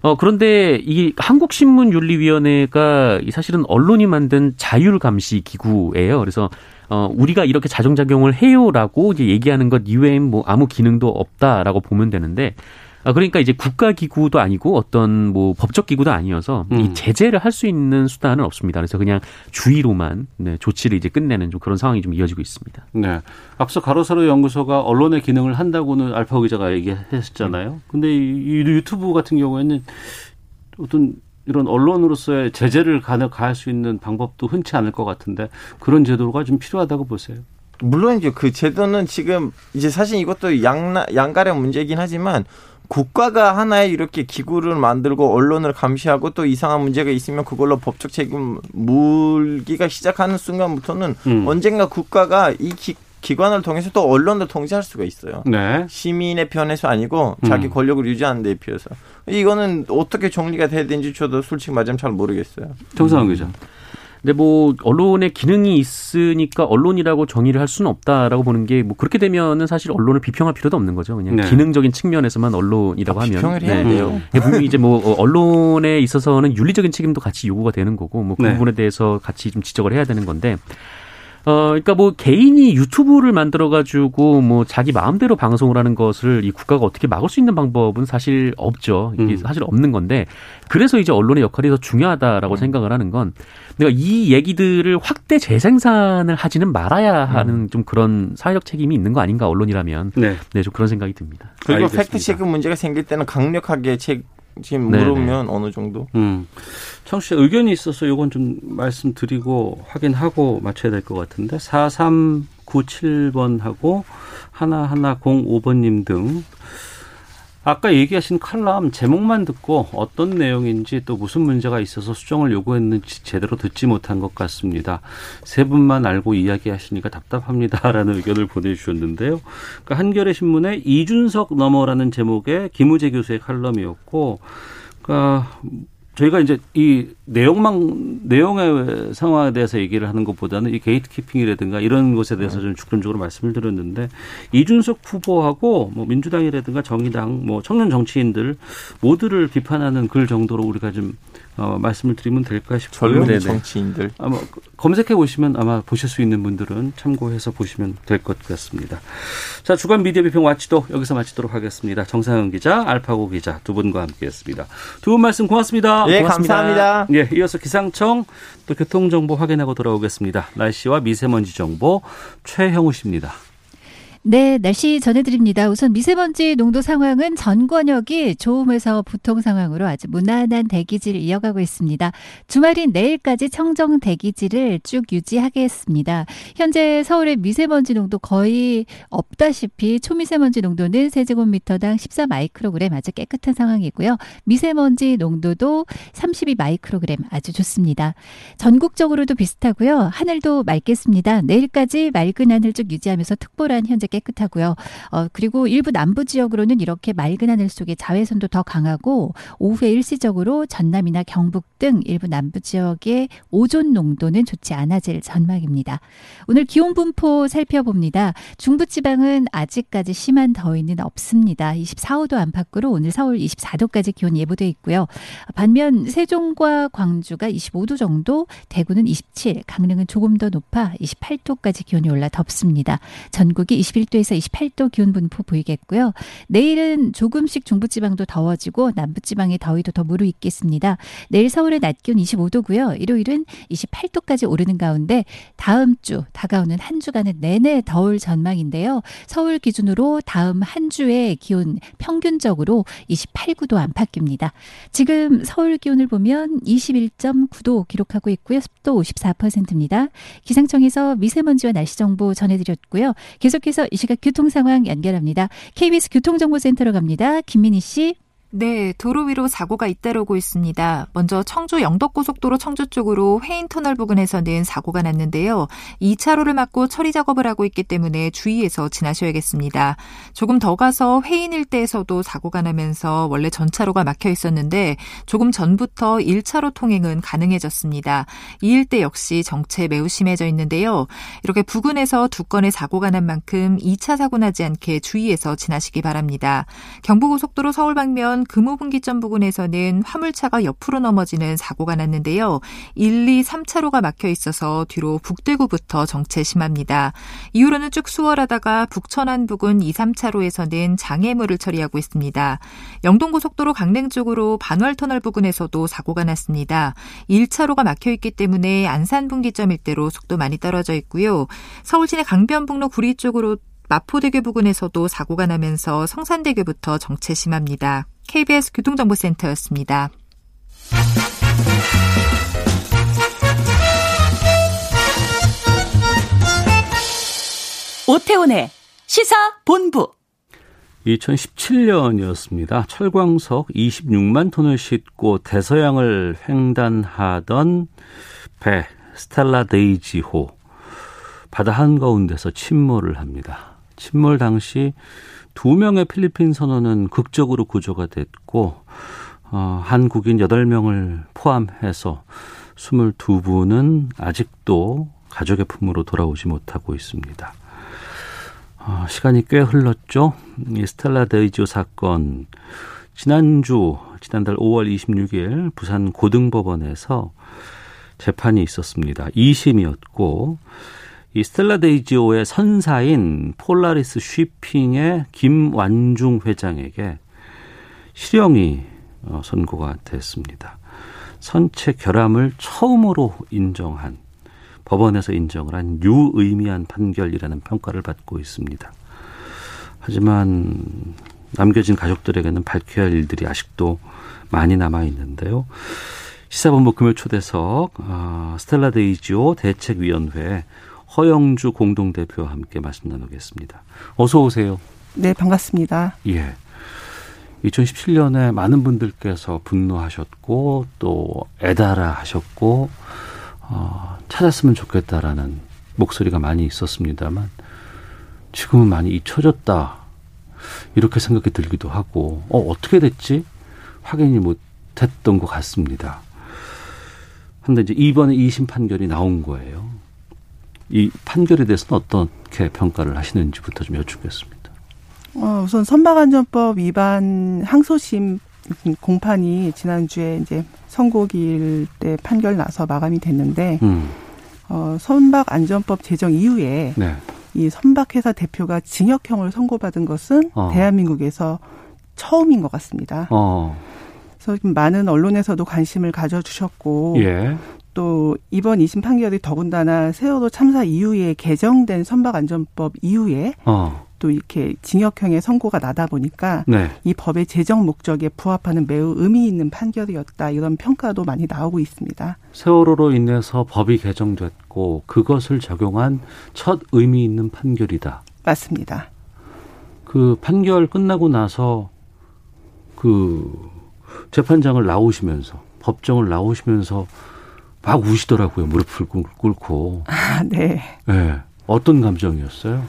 어, 그런데 이 한국신문윤리위원회가 이 사실은 언론이 만든 자율감시 기구예요. 그래서 어, 우리가 이렇게 자정작용을 해요라고 이제 얘기하는 것 이외엔 뭐 아무 기능도 없다라고 보면 되는데 아, 그러니까 이제 국가 기구도 아니고 어떤 뭐 법적 기구도 아니어서 음. 이 제재를 할 수 있는 수단은 없습니다. 그래서 그냥 주의로만 네, 조치를 이제 끝내는 좀 그런 상황이 좀 이어지고 있습니다. 네. 앞서 가로세로 연구소가 언론의 기능을 한다고는 알파 기자가 얘기했었잖아요. 근데 이, 이 유튜브 같은 경우에는 어떤 이런 언론으로서의 제재를 가능 가할 수 있는 방법도 흔치 않을 것 같은데 그런 제도가 좀 필요하다고 보세요. 물론 이제 그 제도는 지금 이제 사실 이것도 양나 양갈의 문제이긴 하지만 국가가 하나의 이렇게 기구를 만들고 언론을 감시하고 또 이상한 문제가 있으면 그걸로 법적 책임 물기가 시작하는 순간부터는 음. 언젠가 국가가 이 기, 기관을 통해서 또 언론을 통제할 수가 있어요. 네. 시민의 편에서 아니고 자기 음. 권력을 유지하는 데 비해서 이거는 어떻게 정리가 돼야 되는지 저도 솔직히 말하면 잘 모르겠어요. 정상훈 기자. 근데 뭐 언론의 기능이 있으니까 언론이라고 정의를 할 수는 없다라고 보는 게 뭐 그렇게 되면은 사실 언론을 비평할 필요도 없는 거죠. 그냥 네. 기능적인 측면에서만 언론이라고 하면 비평을 해야 네. 돼요. 이게 분명히 이제 뭐 어, 언론에 있어서는 윤리적인 책임도 같이 요구가 되는 거고 뭐그 네. 부분에 대해서 같이 좀 지적을 해야 되는 건데 어 그러니까 뭐 개인이 유튜브를 만들어 가지고 뭐 자기 마음대로 방송을 하는 것을 이 국가가 어떻게 막을 수 있는 방법은 사실 없죠. 이게 음. 사실 없는 건데 그래서 이제 언론의 역할이 더 중요하다라고 생각을 하는 건 내가 이 얘기들을 확대 재생산을 하지는 말아야 하는 좀 그런 사회적 책임이 있는 거 아닌가 언론이라면 네. 네 좀 그런 생각이 듭니다. 그리고. 팩트 체크 문제가 생길 때는 강력하게 책 지금. 물으면 어느 정도 음. 청취자 의견이 있어서 이건 좀 말씀드리고 확인하고 맞춰야 될 것 같은데 4397번하고 하나하나 05번님 등 아까 얘기하신 칼럼 제목만 듣고 어떤 내용인지 또 무슨 문제가 있어서 수정을 요구했는지 제대로 듣지 못한 것 같습니다. 세 분만 알고 이야기하시니까 답답합니다라는 의견을 보내주셨는데요. 그러니까 한겨레 신문의 이준석 너머라는 제목의 김우재 교수의 칼럼이었고, 그러니까 저희가 이제 이 내용만 내용의 상황에 대해서 얘기를 하는 것보다는 이 게이트키핑이라든가 이런 것에 대해서 좀 주권적으로 말씀을 드렸는데 이준석 후보하고 뭐 민주당이라든가 정의당 뭐 청년 정치인들 모두를 비판하는 글 정도로 우리가 좀 어, 말씀을 드리면 될까 싶고요. 젊은. 정치인들 아마 검색해 보시면 아마 보실 수 있는 분들은 참고해서 보시면 될 것 같습니다. 자 주간 미디어 비평 와치도 여기서 마치도록 하겠습니다. 정상현 기자, 알파고 기자 두 분과 함께했습니다. 두 분 말씀 고맙습니다. 예 고맙습니다. 감사합니다. 예, 이어서 기상청 또 교통 정보 확인하고 돌아오겠습니다. 날씨와 미세먼지 정보 최형우 씨입니다. 네, 날씨 전해드립니다. 우선 미세먼지 농도 상황은 전 권역이 좋음에서 보통 상황으로 아주 무난한 대기질을 이어가고 있습니다. 주말인 내일까지 청정 대기질을 쭉 유지하겠습니다. 현재 서울의 미세먼지 농도 거의 없다시피 초미세먼지 농도는 세제곱미터당 14 마이크로그램 아주 깨끗한 상황이고요. 미세먼지 농도도 32 마이크로그램 아주 좋습니다. 전국적으로도 비슷하고요. 하늘도 맑겠습니다. 내일까지 맑은 하늘 쭉 유지하면서 특보란 현재 깨끗 하고요. 어, 그리고 일부 남부 지역으로는 이렇게 맑은 하늘 속에 자외선도 더 강하고 오후에 일시적으로 전남이나 경북 등 일부 남부 지역의 오존 농도는 좋지 않아질 전망입니다. 오늘 기온 분포 살펴봅니다. 중부 지방은 아직까지 심한 더위는 없습니다. 24, 5도 안팎으로 오늘 서울 24도까지 기온 예보돼 있고요. 반면 세종과 광주가 25도 정도, 대구는 27, 강릉은 조금 더 높아 28도까지 기온이 올라 덥습니다. 전국이 21 도에서 28도 기온 분포 보이겠고요. 내일은 조금씩 중부지방도 더워지고 남부지방의 더위도 더 무르익겠습니다. 내일 서울의 낮 기온 25도고요. 일요일은 28도까지 오르는 가운데 다음 주 다가오는 한 주간은 내내 더울 전망인데요. 서울 기준으로 다음 한 주의 기온 평균적으로 28, 9도 안팎입니다. 지금 서울 기온을 보면 21.9도 기록하고 있고요. 습도 54%입니다. 기상청에서 미세먼지와 날씨 정보 전해드렸고요. 계속해서 이 시각 교통 상황 연결합니다. KBS 교통정보센터로 갑니다. 김민희 씨. 네, 도로 위로 사고가 잇따르고 있습니다. 먼저 청주 영덕고속도로 청주 쪽으로 회인터널 부근에서는 사고가 났는데요. 2차로를 막고 처리 작업을 하고 있기 때문에 주의해서 지나셔야겠습니다. 조금 더 가서 회인 일대에서도 사고가 나면서 원래 전차로가 막혀 있었는데 조금 전부터 1차로 통행은 가능해졌습니다. 이 일대 역시 정체 매우 심해져 있는데요. 이렇게 부근에서 두 건의 사고가 난 만큼 2차 사고 나지 않게 주의해서 지나시기 바랍니다. 경부고속도로 서울 방면 금호분기점 부근에서는 화물차가 옆으로 넘어지는 사고가 났는데요. 1, 2, 3차로가 막혀 있어서 뒤로 북대구부터 정체 심합니다. 이후로는 쭉 수월하다가 북천안 부근 2, 3차로에서는 장애물을 처리하고 있습니다. 영동고속도로 강릉 쪽으로 반월터널 부근에서도 사고가 났습니다. 1차로가 막혀 있기 때문에 안산 분기점 일대로 속도 많이 떨어져 있고요. 서울 시내 강변북로 구리 쪽으로 마포대교 부근에서도 사고가 나면서 성산대교부터 정체 심합니다. KBS 교통정보센터였습니다. 오태훈의 시사 본부 2017년이었습니다. 철광석 26만 톤을 싣고 대서양을 횡단하던 배 스텔라 데이지호 바다 한가운데서 침몰을 합니다. 침몰 당시 두 명의 필리핀 선원은 극적으로 구조가 됐고 어, 한국인 8명을 포함해서 22분은 아직도 가족의 품으로 돌아오지 못하고 있습니다. 어, 시간이 꽤 흘렀죠. 이 스텔라 데이지호 사건 지난주 지난달 5월 26일 부산 고등법원에서 재판이 있었습니다. 2심이었고 이 스텔라 데이지호의 선사인 폴라리스 쉬핑의 김완중 회장에게 실형이 어, 선고가 됐습니다. 선체 결함을 처음으로 인정한 법원에서 인정을 한 유의미한 판결이라는 평가를 받고 있습니다. 하지만 남겨진 가족들에게는 밝혀야 할 일들이 아직도 많이 남아 있는데요. 시사본부 금요 초대석 어, 스텔라 데이지호 대책위원회 허영주 공동대표와 함께 말씀 나누겠습니다. 어서 오세요. 네, 반갑습니다. 예. 2017년에 많은 분들께서 분노하셨고 또 애달파 하셨고 어, 찾았으면 좋겠다라는 목소리가 많이 있었습니다만 지금은 많이 잊혀졌다 이렇게 생각이 들기도 하고 어, 어떻게 됐지 확인이 못했던 것 같습니다. 근데 이제 이번에 2심 판결이 나온 거예요. 이 판결에 대해서는 어떻게 평가를 하시는지부터 좀 여쭙겠습니다. 어, 우선 선박안전법 위반 항소심 공판이 지난주에 이제 선고기일 때 판결 나서 마감이 됐는데 음. 어, 선박안전법 제정 이후에 네. 이 선박회사 대표가 징역형을 선고받은 것은 어. 대한민국에서 처음인 것 같습니다. 어. 그래서 많은 언론에서도 관심을 가져주셨고 예. 또 이번 2심 판결이 더군다나 세월호 참사 이후에 개정된 선박안전법 이후에 어. 또 이렇게 징역형의 선고가 나다 보니까 네. 이 법의 제정 목적에 부합하는 매우 의미 있는 판결이었다 이런 평가도 많이 나오고 있습니다. 세월호로 인해서 법이 개정됐고 그것을 적용한 첫 의미 있는 판결이다. 맞습니다. 그 판결 끝나고 나서 그 재판장을 나오시면서 법정을 나오시면서 막 우시더라고요. 무릎을 꿇고. 아, 네. 네. 어떤 감정이었어요?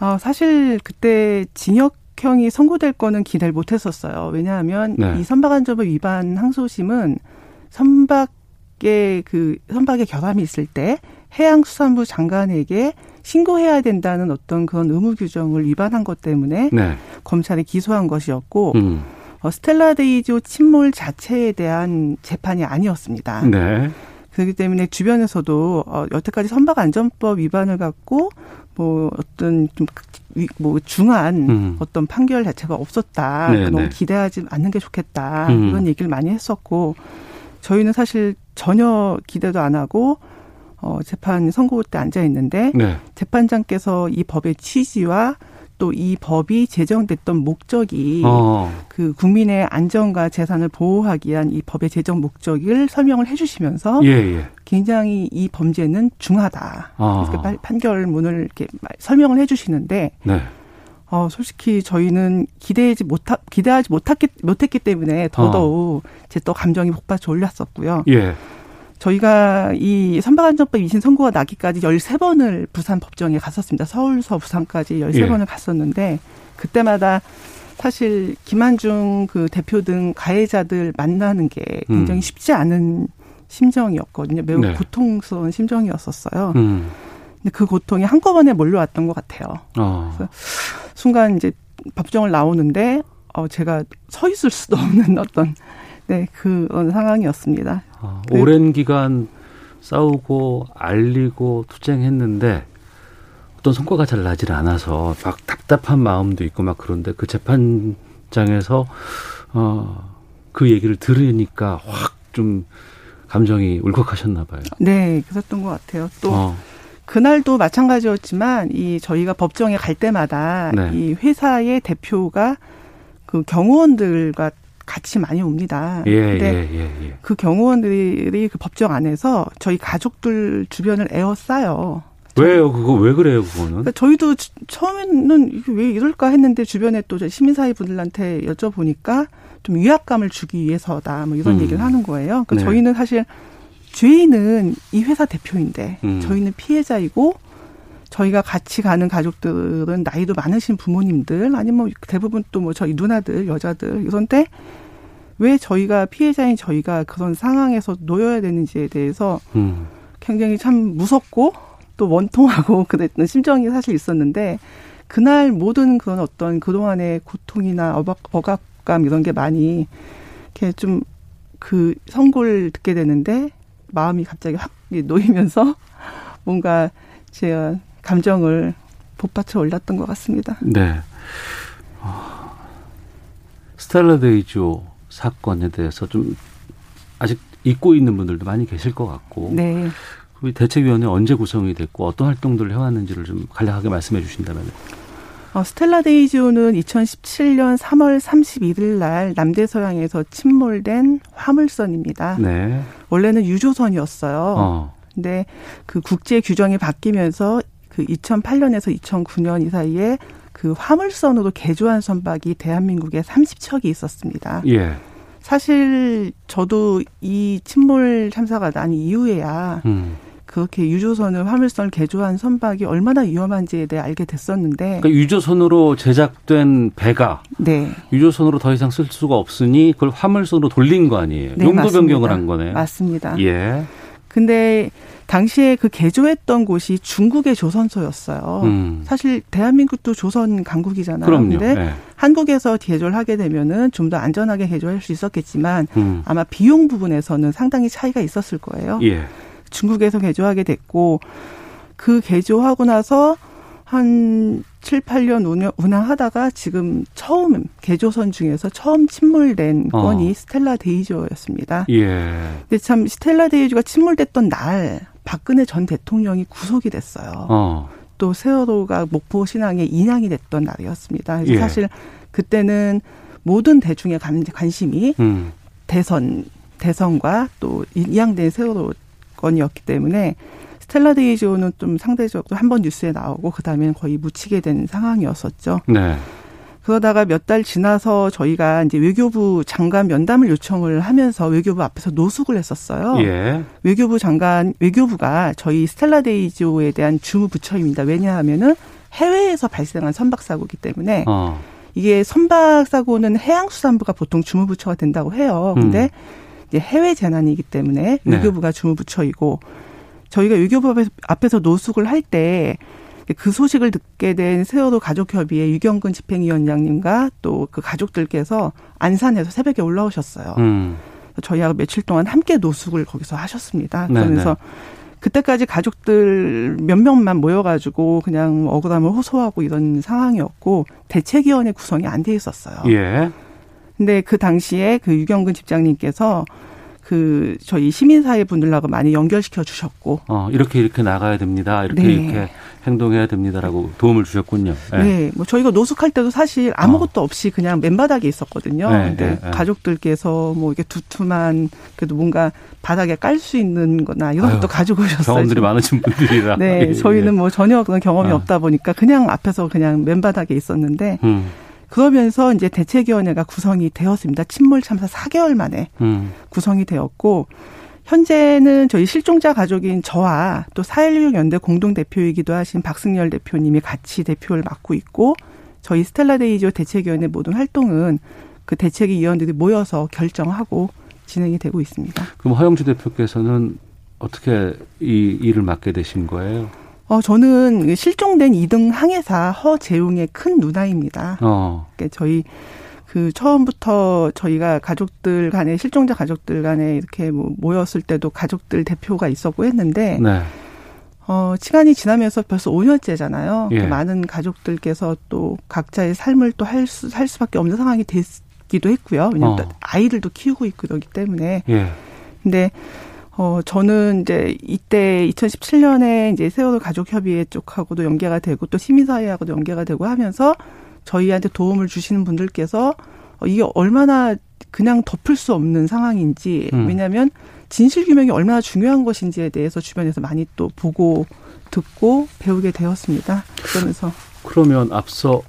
어, 사실 그때 징역형이 선고될 거는 기대를 못 했었어요. 왜냐하면 네. 이 선박안전법 위반 항소심은 선박의 그 선박에 결함이 있을 때 해양수산부 장관에게 신고해야 된다는 어떤 그런 의무 규정을 위반한 것 때문에 네. 검찰이 기소한 것이었고 음. 어, 스텔라데이조 침몰 자체에 대한 재판이 아니었습니다. 네. 그렇기 때문에 주변에서도 어, 여태까지 선박 안전법 위반을 갖고 뭐 어떤 좀 뭐 중한 음. 어떤 판결 자체가 없었다. 네, 너무 네. 기대하지 않는 게 좋겠다. 음. 이런 얘기를 많이 했었고 저희는 사실 전혀 기대도 안 하고 어, 재판 선고 때 앉아 있는데 네. 재판장께서 이 법의 취지와 또 이 법이 제정됐던 목적이 어. 그 국민의 안전과 재산을 보호하기 위한 이 법의 제정 목적을 설명을 해주시면서 예, 예. 굉장히 이 범죄는 중하다. 아. 이렇게 판- 판결문을 이렇게 말- 설명을 해주시는데 네. 어, 솔직히 저희는 기대하지 못하, 기대하지 못했기, 못했기 때문에 더더욱 제또 감정이 복받쳐 올랐었고요. 예. 저희가 이 선박안전법 이심 선고가 나기까지 13번을 부산 법정에 갔었습니다. 서울서 부산까지 13번을 예. 갔었는데 그때마다 사실 김한중 그 대표 등 가해자들 만나는 게 굉장히 음. 쉽지 않은 심정이었거든요. 매우 네. 고통스러운 심정이었었어요. 음. 근데 그 고통이 한꺼번에 몰려왔던 것 같아요. 어. 순간 이제 법정을 나오는데 어 제가 서 있을 수도 없는 어떤 네 그런 상황이었습니다. 아, 그- 오랜 기간 싸우고 알리고 투쟁했는데 어떤 성과가 잘 나질 않아서 막 답답한 마음도 있고 막 그런데 그 재판장에서 어, 그 얘기를 들으니까 확 좀 감정이 울컥하셨나 봐요. 네, 그랬던 것 같아요. 또 어, 그날도 마찬가지였지만 이 저희가 법정에 갈 때마다 네. 이 회사의 대표가 그 경호원들과 같이 많이 옵니다. 예, 근데 예, 예, 예. 그 경호원들이 그 법정 안에서 저희 가족들 주변을 에워싸요. 왜요? 그거 왜 그래요? 그거는? 그러니까 저희도 주- 처음에는 이게 왜 이럴까 했는데 주변에 또 시민사회 분들한테 여쭤보니까 좀 위압감을 주기 위해서다 뭐 이런 음. 얘기를 하는 거예요. 그러니까 네. 저희는 사실 죄인은 이 회사 대표인데 음. 저희는 피해자이고 저희가 같이 가는 가족들은 나이도 많으신 부모님들 아니면 뭐 대부분 또 뭐 저희 누나들 여자들 이런데 왜 저희가 피해자인 저희가 그런 상황에서 놓여야 되는지에 대해서 음. 굉장히 참 무섭고 또 원통하고 그랬던 심정이 사실 있었는데 그날 모든 그런 어떤 그동안의 고통이나 억압, 억압감 이런 게 많이 이렇게 좀그 선고를 듣게 되는데 마음이 갑자기 확 놓이면서 뭔가 제가 감정을 복받쳐 올렸던 것 같습니다. 네. 어, 스텔라데이조 사건에 대해서 좀 아직 잊고 있는 분들도 많이 계실 것 같고 네. 그 대책위원회 언제 구성이 됐고 어떤 활동들을 해왔는지를 좀 간략하게 말씀해 주신다면. 어, 스텔라 데이지오는 2017년 3월 31일 날 남대서양에서 침몰된 화물선입니다. 네. 원래는 유조선이었어요. 어. 근데 그 국제 규정이 바뀌면서 그 2008년에서 2009년 이 사이에 그 화물선으로 개조한 선박이 대한민국에 30척이 있었습니다. 예. 사실 저도 이 침몰 참사가 난 이후에야 음. 그렇게 유조선을 화물선을 개조한 선박이 얼마나 위험한지에 대해 알게 됐었는데 그러니까 유조선으로 제작된 배가 네. 유조선으로 더 이상 쓸 수가 없으니 그걸 화물선으로 돌린 거 아니에요. 네, 용도 맞습니다. 변경을 한 거네요. 맞습니다. 예. 근데 당시에 그 개조했던 곳이 중국의 조선소였어요. 음. 사실 대한민국도 조선 강국이잖아요. 그럼요. 근데 예. 한국에서 개조를 하게 되면은 좀 더 안전하게 개조할 수 있었겠지만 음. 아마 비용 부분에서는 상당히 차이가 있었을 거예요. 예. 중국에서 개조하게 됐고 그 개조하고 나서 한 7, 8년 운영, 운항하다가 지금 처음 개조선 중에서 처음 침몰된 어. 건이 스텔라 데이저였습니다. 예. 근데 참 스텔라 데이지가 침몰됐던 날 박근혜 전 대통령이 구속이 됐어요. 어. 또 세월호가 목포 신항에 인양이 됐던 날이었습니다. 예. 사실 그때는 모든 대중의 관심이 음. 대선 대선과 또 인양된 세월호 건이었기 때문에 스텔라 데이지호는 좀 상대적으로 한 번 뉴스에 나오고 그다음에는 거의 묻히게 된 상황이었었죠. 네. 그러다가 몇 달 지나서 저희가 이제 외교부 장관 면담을 요청을 하면서 외교부 앞에서 노숙을 했었어요. 예. 외교부 장관 외교부가 저희 스텔라 데이지호에 대한 주무 부처입니다. 왜냐하면은 해외에서 발생한 선박 사고이기 때문에 어. 이게 선박 사고는 해양수산부가 보통 주무 부처가 된다고 해요. 근데 음. 이제 해외 재난이기 때문에 네. 외교부가 네. 주무 부처이고 저희가 외교부 앞에서 노숙을 할때 그 소식을 듣게 된 세월호 가족협의회 유경근 집행위원장님과 또 그 가족들께서 안산에서 새벽에 올라오셨어요. 음. 저희하고 며칠 동안 함께 노숙을 거기서 하셨습니다. 네, 그러면서 네네. 그때까지 가족들 몇 명만 모여가지고 그냥 억울함을 호소하고 이런 상황이었고 대책위원회 구성이 안 돼 있었어요. 예. 근데 그 당시에 그 유경근 집장님께서 그 저희 시민사회 분들하고 많이 연결시켜 주셨고 어 이렇게 이렇게 나가야 됩니다 이렇게 네. 이렇게 행동해야 됩니다라고 도움을 주셨군요. 네. 네. 뭐 저희가 노숙할 때도 사실 아무것도 어. 없이 그냥 맨바닥에 있었거든요. 네, 근데 네, 가족들께서 뭐 이게 두툼한 그래도 뭔가 바닥에 깔 수 있는 거나 이런 것도 가지고 오셨어요. 경험들이 많으신 분들이라. 네. 예, 저희는 뭐 전혀 그런 경험이 어. 없다 보니까 그냥 앞에서 그냥 맨바닥에 있었는데 음. 그러면서 이제 대책위원회가 구성이 되었습니다. 침몰 참사 4개월 만에 음. 구성이 되었고 현재는 저희 실종자 가족인 저와 또 4.16 연대 공동 대표이기도 하신 박승열 대표님이 같이 대표를 맡고 있고 저희 스텔라데이지오 대책위원회 모든 활동은 그 대책위 위원들이 모여서 결정하고 진행이 되고 있습니다. 그럼 허영주 대표께서는 어떻게 이 일을 맡게 되신 거예요? 어, 저는 실종된 2등 항해사 허재웅의 큰 누나입니다. 어. 그러니까 저희 그 처음부터 저희가 가족들 간에 실종자 가족들 간에 이렇게 뭐 모였을 때도 가족들 대표가 있었고 했는데 네. 어, 시간이 지나면서 벌써 5년째잖아요. 예. 많은 가족들께서 또 각자의 삶을 또 할 수, 할 수밖에 없는 상황이 됐기도 했고요. 왜냐하면 어. 아이들도 키우고 있고 그러기 때문에. 예. 근데 어, 저는 이제 이때 2017년에 이제 세월호 가족협의회 쪽하고도 연계가 되고 또 시민사회하고도 연계가 되고 하면서 저희한테 도움을 주시는 분들께서 어, 이게 얼마나 그냥 덮을 수 없는 상황인지 음. 왜냐하면 진실 규명이 얼마나 중요한 것인지에 대해서 주변에서 많이 또 보고 듣고 배우게 되었습니다. 그러면서 그러면 앞서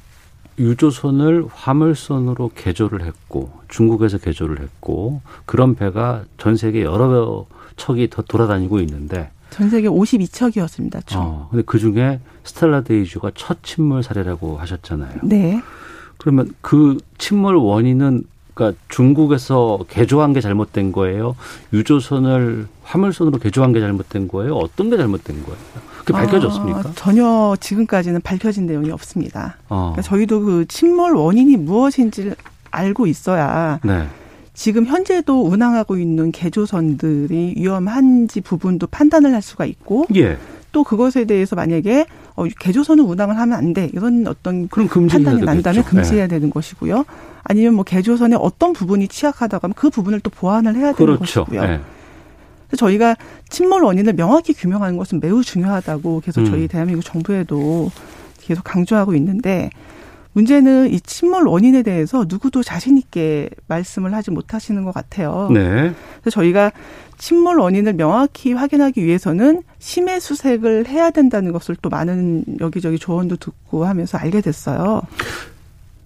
유조선을 화물선으로 개조를 했고 중국에서 개조를 했고 그런 배가 전 세계 여러 척이 더 돌아다니고 있는데 전 세계 52척이었습니다. 총. 어, 근데 그 중에 스텔라 데이주가 첫 침몰 사례라고 하셨잖아요. 네. 그러면 그 침몰 원인은 그러니까 중국에서 개조한 게 잘못된 거예요. 유조선을 화물선으로 개조한 게 잘못된 거예요. 어떤 게 잘못된 거예요? 그게 밝혀졌습니까? 아, 전혀 지금까지는 밝혀진 내용이 없습니다. 어. 그러니까 저희도 그 침몰 원인이 무엇인지를 알고 있어야 네. 지금 현재도 운항하고 있는 개조선들이 위험한지 부분도 판단을 할 수가 있고 예. 또 그것에 대해서 만약에 어, 개조선을 운항을 하면 안 돼. 이런 어떤 판단이 난다면 금지해야 네. 되는 것이고요. 아니면 뭐 개조선의 어떤 부분이 취약하다고 하면 그 부분을 또 보완을 해야 되는 그렇죠. 것이고요. 네. 그래서 저희가 침몰 원인을 명확히 규명하는 것은 매우 중요하다고 계속 저희 음. 대한민국 정부에도 계속 강조하고 있는데 문제는 이 침몰 원인에 대해서 누구도 자신 있게 말씀을 하지 못하시는 것 같아요. 네. 그래서 저희가 침몰 원인을 명확히 확인하기 위해서는 심해 수색을 해야 된다는 것을 또 많은 여기저기 조언도 듣고 하면서 알게 됐어요.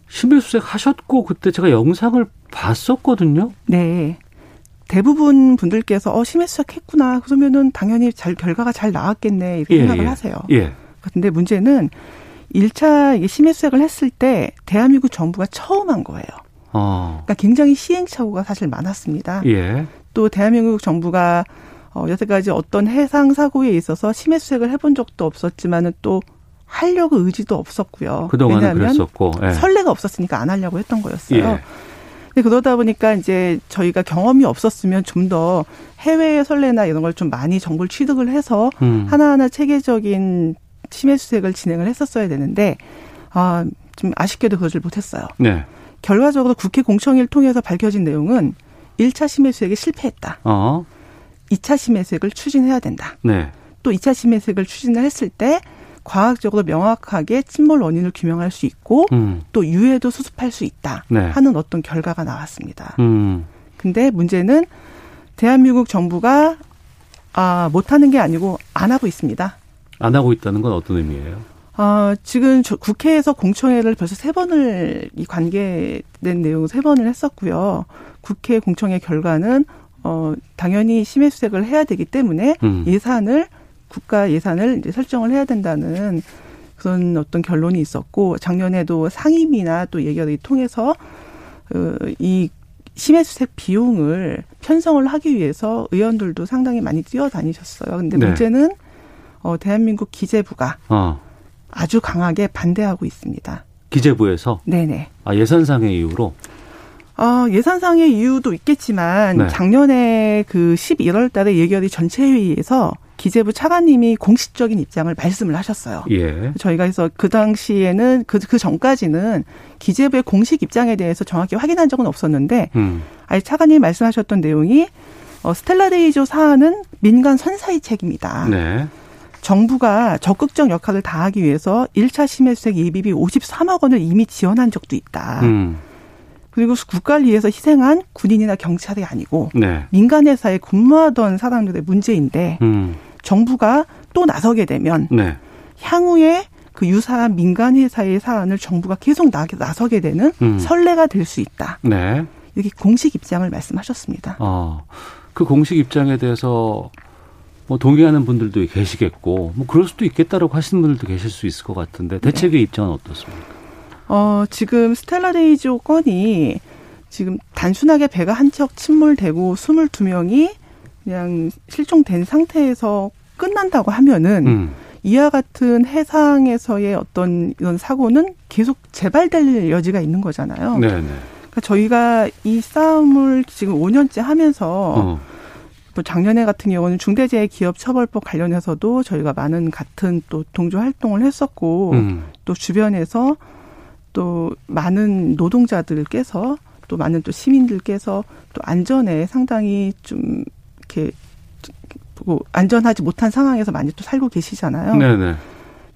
심해 수색 하셨고 그때 제가 영상을 봤었거든요. 네. 대부분 분들께서 어 심해 수색했구나 그러면은 당연히 잘 결과가 잘 나왔겠네 이렇게 예, 생각을 예. 하세요. 예. 근데 문제는 1차 심해 수색을 했을 때 대한민국 정부가 처음 한 거예요. 어. 그러니까 굉장히 시행착오가 사실 많았습니다. 예. 또 대한민국 정부가 어, 여태까지 어떤 해상 사고에 있어서 심해 수색을 해본 적도 없었지만은 또 하려고 의지도 없었고요. 그동안은 왜냐하면 그랬었고 예. 선례가 없었으니까 안 하려고 했던 거였어요. 예. 근데 그러다 보니까 이제 저희가 경험이 없었으면 좀 더 해외의 선례나 이런 걸 좀 많이 정보를 취득을 해서 음. 하나하나 체계적인 심해 수색을 진행을 했었어야 되는데 아, 좀 아쉽게도 그러질 못했어요. 네. 결과적으로 국회 공청회를 통해서 밝혀진 내용은 1차 심해 수색에 실패했다. 어. 2차 심해 수색을 추진해야 된다. 네. 또 2차 심해 수색을 추진을 했을 때 과학적으로 명확하게 침몰 원인을 규명할 수 있고 음. 또 유해도 수습할 수 있다 네. 하는 어떤 결과가 나왔습니다. 음. 근데 문제는 대한민국 정부가 아, 못하는 게 아니고 안 하고 있습니다. 안 하고 있다는 건 어떤 의미예요? 어, 지금 국회에서 공청회를 벌써 세 번을 이 관계된 내용 세 번을 했었고요. 국회 공청회 결과는 어, 당연히 심해수색을 해야 되기 때문에 음. 예산을 국가 예산을 이제 설정을 해야 된다는 그런 어떤 결론이 있었고 작년에도 상임이나 또 예결위 통해서 어, 이 심해 수색 비용을 편성을 하기 위해서 의원들도 상당히 많이 뛰어다니셨어요. 근데 네. 문제는 어, 대한민국 기재부가 어. 아주 강하게 반대하고 있습니다. 기재부에서? 네네. 아, 예산상의 이유로? 어, 예산상의 이유도 있겠지만 네. 작년에 그 11월 달에 예결위 전체 회의에서 기재부 차관님이 공식적인 입장을 말씀을 하셨어요. 예. 저희가 해서 그 당시에는 그, 그 전까지는 기재부의 공식 입장에 대해서 정확히 확인한 적은 없었는데, 음. 아예 차관님이 말씀하셨던 내용이 어, 스텔라데이조 사안은 민간 선사의 책임이다. 네. 정부가 적극적 역할을 다하기 위해서 1차 심해수색 예비비 53억 원을 이미 지원한 적도 있다. 음. 그리고 국가를 위해서 희생한 군인이나 경찰이 아니고 네. 민간 회사에 근무하던 사람들의 문제인데 음. 정부가 또 나서게 되면 네. 향후에 그 유사한 민간 회사의 사안을 정부가 계속 나, 나서게 되는 음. 선례가 될 수 있다. 네. 이렇게 공식 입장을 말씀하셨습니다. 어, 그 공식 입장에 대해서 뭐 동의하는 분들도 계시겠고 뭐 그럴 수도 있겠다라고 하시는 분들도 계실 수 있을 것 같은데 대책의 네. 입장은 어떻습니까? 어, 지금 스텔라데이조 건이 지금 단순하게 배가 한 척 침몰되고 22명이 그냥 실종된 상태에서 끝난다고 하면은 음. 이와 같은 해상에서의 어떤 이런 사고는 계속 재발될 여지가 있는 거잖아요. 네네. 그러니까 저희가 이 싸움을 지금 5년째 하면서 어. 뭐 작년에 같은 경우는 중대재해기업처벌법 관련해서도 저희가 많은 같은 또 동조 활동을 했었고 음. 또 주변에서 또 많은 노동자들께서 또 많은 또 시민들께서 또 안전에 상당히 좀 이렇게 뭐 안전하지 못한 상황에서 많이 또 살고 계시잖아요. 네네.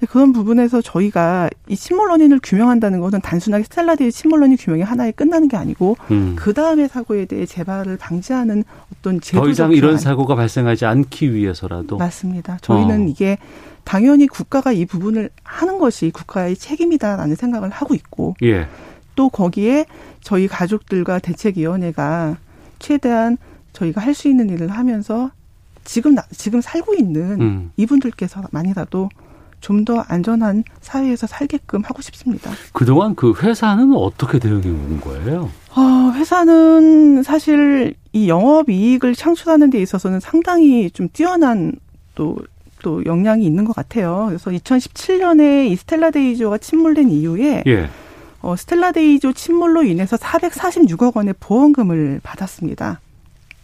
그런 부분에서 저희가 이 침몰 원인을 규명한다는 것은 단순하게 스텔라디의 침몰 원인 규명이 하나에 끝나는 게 아니고 음. 그 다음에 사고에 대해 재발을 방지하는 어떤 제도적 더 이상 이런 사고가 발생하지 않기 위해서라도 맞습니다. 저희는 어. 이게 당연히 국가가 이 부분을 하는 것이 국가의 책임이다라는 생각을 하고 있고 예. 또 거기에 저희 가족들과 대책위원회가 최대한 저희가 할 수 있는 일을 하면서 지금 나, 지금 살고 있는 음. 이분들께서만이라도 좀 더 안전한 사회에서 살게끔 하고 싶습니다. 그동안 그 회사는 어떻게 대응해 온 거예요? 어, 회사는 사실 이 영업 이익을 창출하는 데 있어서는 상당히 좀 뛰어난 또또 영향이 있는 것 같아요. 그래서 2017년에 이 스텔라 데이조가 침몰된 이후에 예. 어, 스텔라 데이조 침몰로 인해서 446억 원의 보험금을 받았습니다.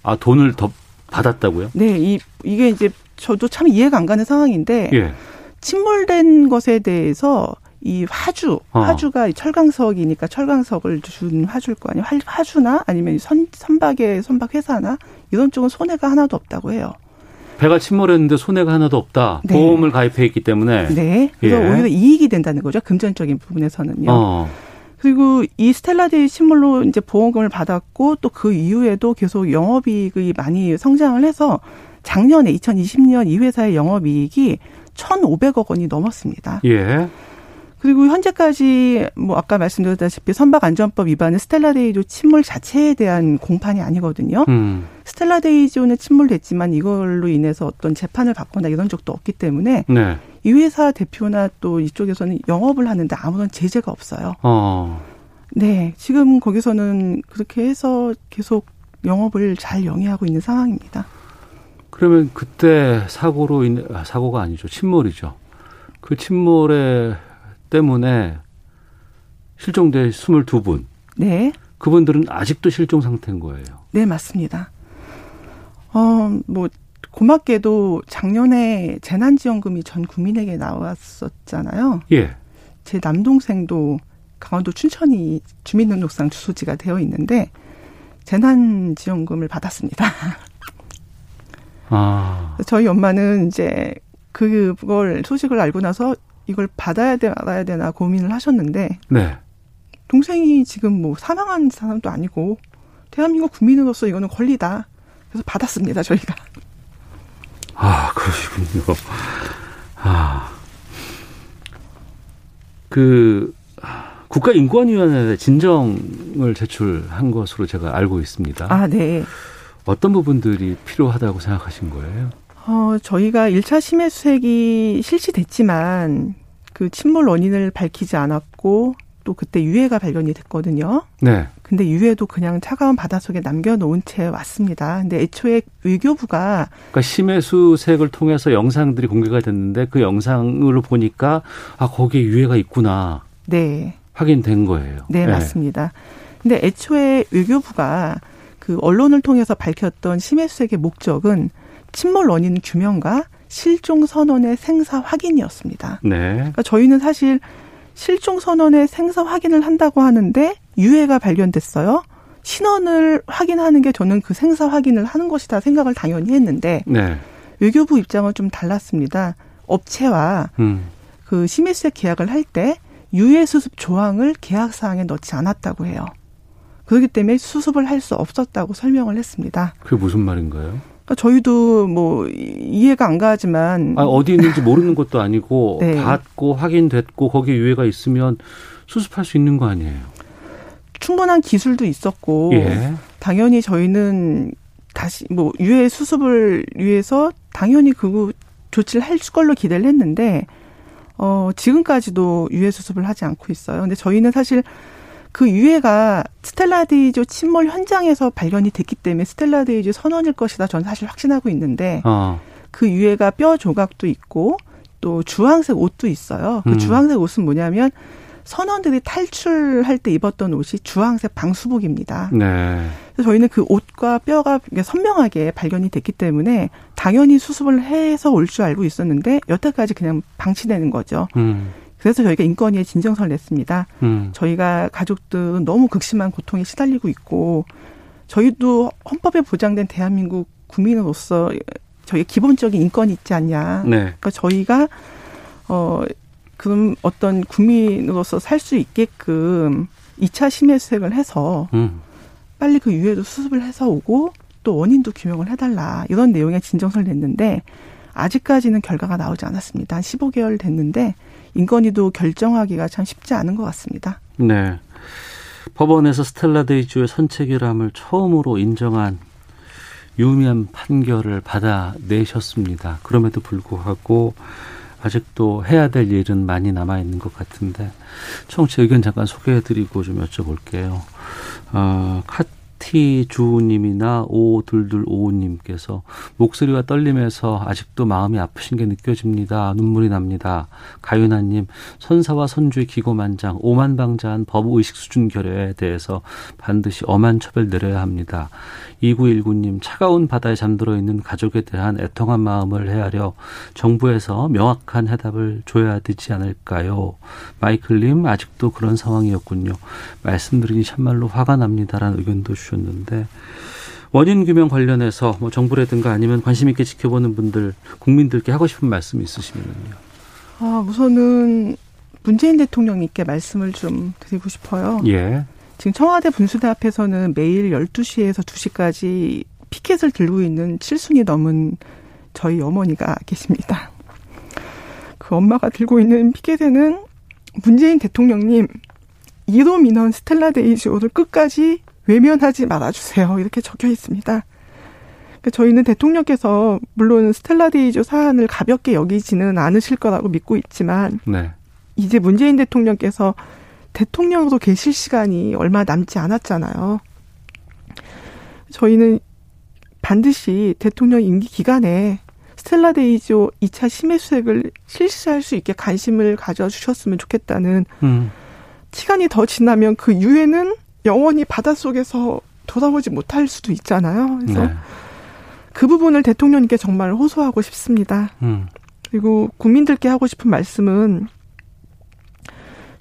아 돈을 더 받았다고요? 네, 이 이게 이제 저도 참 이해가 안 가는 상황인데 예. 침몰된 것에 대해서 이 화주, 어. 화주가 철강석이니까 철강석을 준 화주일 거 아니에요. 화주나 아니면 선, 선박의 선박 회사나 이런 쪽은 손해가 하나도 없다고 해요. 배가 침몰했는데 손해가 하나도 없다. 네. 보험을 가입해 있기 때문에. 네. 그래서 예. 오히려 이익이 된다는 거죠. 금전적인 부분에서는요. 어. 그리고 이 스텔라데이지 침몰로 이제 보험금을 받았고 또 그 이후에도 계속 영업이익이 많이 성장을 해서 작년에 2020년 이 회사의 영업이익이 1,500억 원이 넘었습니다. 예. 그리고 현재까지 뭐 아까 말씀드렸다시피 선박 안전법 위반은 스텔라데이지호 침몰 자체에 대한 공판이 아니거든요. 음. 스텔라데이지호는 침몰됐지만 이걸로 인해서 어떤 재판을 받거나 이런 적도 없기 때문에 네. 이 회사 대표나 또 이쪽에서는 영업을 하는데 아무런 제재가 없어요. 어. 네, 지금 거기서는 그렇게 해서 계속 영업을 잘 영위하고 있는 상황입니다. 그러면 그때 사고로 인 아, 사고가 아니죠 침몰이죠. 그 침몰에 때문에 실종된 22분. 네. 그분들은 아직도 실종 상태인 거예요. 네, 맞습니다. 어, 뭐, 고맙게도 작년에 재난지원금이 전 국민에게 나왔었잖아요. 예. 제 남동생도 강원도 춘천이 주민등록상 주소지가 되어 있는데 재난지원금을 받았습니다. 아. 저희 엄마는 이제 그걸 소식을 알고 나서 이걸 받아야 돼 말아야 되나 고민을 하셨는데 네. 동생이 지금 뭐 사망한 사람도 아니고 대한민국 국민으로서 이거는 권리다. 그래서 받았습니다 저희가. 아 그러시군요. 아. 그 국가인권위원회에 진정을 제출한 것으로 제가 알고 있습니다. 아, 네. 어떤 부분들이 필요하다고 생각하신 거예요? 어, 저희가 1차 심해 수색이 실시됐지만 그 침몰 원인을 밝히지 않았고 또 그때 유해가 발견이 됐거든요. 네. 근데 유해도 그냥 차가운 바닷속에 남겨놓은 채 왔습니다. 근데 애초에 외교부가 그러니까 심해 수색을 통해서 영상들이 공개가 됐는데 그 영상으로 보니까 아 거기에 유해가 있구나. 네. 확인된 거예요. 네, 네. 맞습니다. 근데 애초에 외교부가 그 언론을 통해서 밝혔던 심해수색의 목적은 침몰 원인 규명과 실종 선언의 생사 확인이었습니다. 네. 그러니까 저희는 사실 실종 선언의 생사 확인을 한다고 하는데 유해가 발견됐어요. 신원을 확인하는 게 저는 그 생사 확인을 하는 것이다 생각을 당연히 했는데 네. 외교부 입장은 좀 달랐습니다. 업체와 음. 그 심해수색 계약을 할 때 유해 수습 조항을 계약 사항에 넣지 않았다고 해요. 그렇기 때문에 수습을 할 수 없었다고 설명을 했습니다. 그게 무슨 말인가요? 그러니까 저희도 뭐 이해가 안 가지만 아, 어디 있는지 모르는 것도 아니고 네. 받고 확인됐고 거기에 유해가 있으면 수습할 수 있는 거 아니에요? 충분한 기술도 있었고 예. 당연히 저희는 다시 뭐 유해 수습을 위해서 당연히 그 조치를 할 걸로 기대를 했는데 어 지금까지도 유해 수습을 하지 않고 있어요. 근데 저희는 사실 그 유해가 스텔라데이조 침몰 현장에서 발견이 됐기 때문에 스텔라데이조 선원일 것이다. 저는 사실 확신하고 있는데 어. 그 유해가 뼈 조각도 있고 또 주황색 옷도 있어요. 그 음. 주황색 옷은 뭐냐면 선원들이 탈출할 때 입었던 옷이 주황색 방수복입니다. 네. 그래서 저희는 그 옷과 뼈가 선명하게 발견이 됐기 때문에 당연히 수습을 해서 올 줄 알고 있었는데 여태까지 그냥 방치되는 거죠. 음. 그래서 저희가 인권위에 진정서를 냈습니다. 음. 저희가 가족들은 너무 극심한 고통에 시달리고 있고 저희도 헌법에 보장된 대한민국 국민으로서 저희 기본적인 인권이 있지 않냐. 네. 그러니까 저희가 어 그럼 어떤 국민으로서 살 수 있게끔 2차 심해 수색을 해서 음. 빨리 그 유해도 수습을 해서 오고 또 원인도 규명을 해달라 이런 내용의 진정서를 냈는데 아직까지는 결과가 나오지 않았습니다. 한 15개월 됐는데 인권위도 결정하기가 참 쉽지 않은 것 같습니다. 네. 법원에서 스텔라 데이주의 선책이람을 처음으로 인정한 유의미한 판결을 받아내셨습니다. 그럼에도 불구하고 아직도 해야 될 일은 많이 남아 있는 것 같은데 청취 의견 잠깐 소개해드리고 좀 여쭤볼게요. 어, 카 티 주우님이나 오둘둘오우님께서 목소리와 떨림에서 아직도 마음이 아프신 게 느껴집니다. 눈물이 납니다. 가윤아님 선사와 선주의 기고만장 오만방자한 법의식 수준 결여에 대해서 반드시 엄한 처벌 내려야 합니다. 2919님 차가운 바다에 잠들어 있는 가족에 대한 애통한 마음을 헤아려 정부에서 명확한 해답을 줘야 되지 않을까요? 마이클님 아직도 그런 상황이었군요. 말씀드리니 참말로 화가 납니다라는 의견도 주셨 는데 원인 규명 관련해서 뭐 정부라든가 아니면 관심 있게 지켜보는 분들 국민들께 하고 싶은 말씀 있으시면요. 아 우선은 문재인 대통령님께 말씀을 좀 드리고 싶어요. 예. 지금 청와대 분수대 앞에서는 매일 12시에서 2시까지 피켓을 들고 있는 칠순이 넘은 저희 어머니가 계십니다. 그 엄마가 들고 있는 피켓에는 문재인 대통령님 1호 민원 스텔라데이지오를 끝까지 외면하지 말아주세요. 이렇게 적혀 있습니다. 그러니까 저희는 대통령께서 물론 스텔라데이조 사안을 가볍게 여기지는 않으실 거라고 믿고 있지만 네. 이제 문재인 대통령께서 대통령으로 계실 시간이 얼마 남지 않았잖아요. 저희는 반드시 대통령 임기 기간에 스텔라데이조 2차 심해 수색을 실시할 수 있게 관심을 가져주셨으면 좋겠다는 음. 시간이 더 지나면 그 유해는 영원히 바닷속에서 돌아오지 못할 수도 있잖아요. 그래서 네. 그 부분을 대통령님께 정말 호소하고 싶습니다. 음. 그리고 국민들께 하고 싶은 말씀은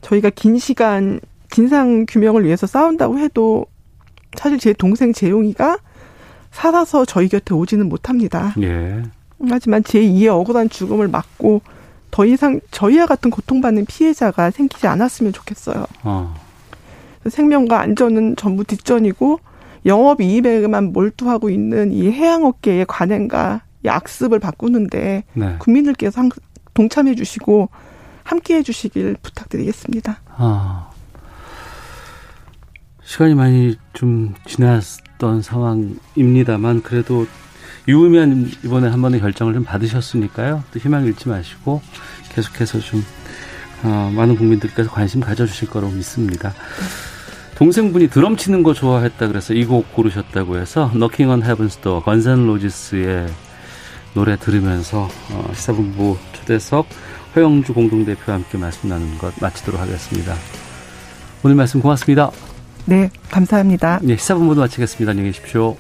저희가 긴 시간 진상 규명을 위해서 싸운다고 해도 사실 제 동생 재용이가 살아서 저희 곁에 오지는 못합니다. 예. 하지만 제2의 억울한 죽음을 막고 더 이상 저희와 같은 고통받는 피해자가 생기지 않았으면 좋겠어요. 어. 생명과 안전은 전부 뒷전이고 영업 이익에만 몰두하고 있는 이 해양업계의 관행과 이 악습을 바꾸는데 네. 국민들께서 동참해 주시고 함께 해 주시길 부탁드리겠습니다. 아. 시간이 많이 좀 지났던 상황입니다만 그래도 유의미한 이번에 한 번의 결정을 좀 받으셨으니까요. 또 희망 잃지 마시고 계속해서 좀 어, 많은 국민들께서 관심 가져주실 거라고 믿습니다. 동생분이 드럼 치는 거 좋아했다 그래서 이 곡 고르셨다고 해서 Knocking on Heaven's Door 건산 로지스의 노래 들으면서 어, 시사본부 초대석 허영주 공동대표와 함께 말씀 나누는 것 마치도록 하겠습니다. 오늘 말씀 고맙습니다. 네, 감사합니다. 네, 시사본부도 마치겠습니다. 안녕히 계십시오.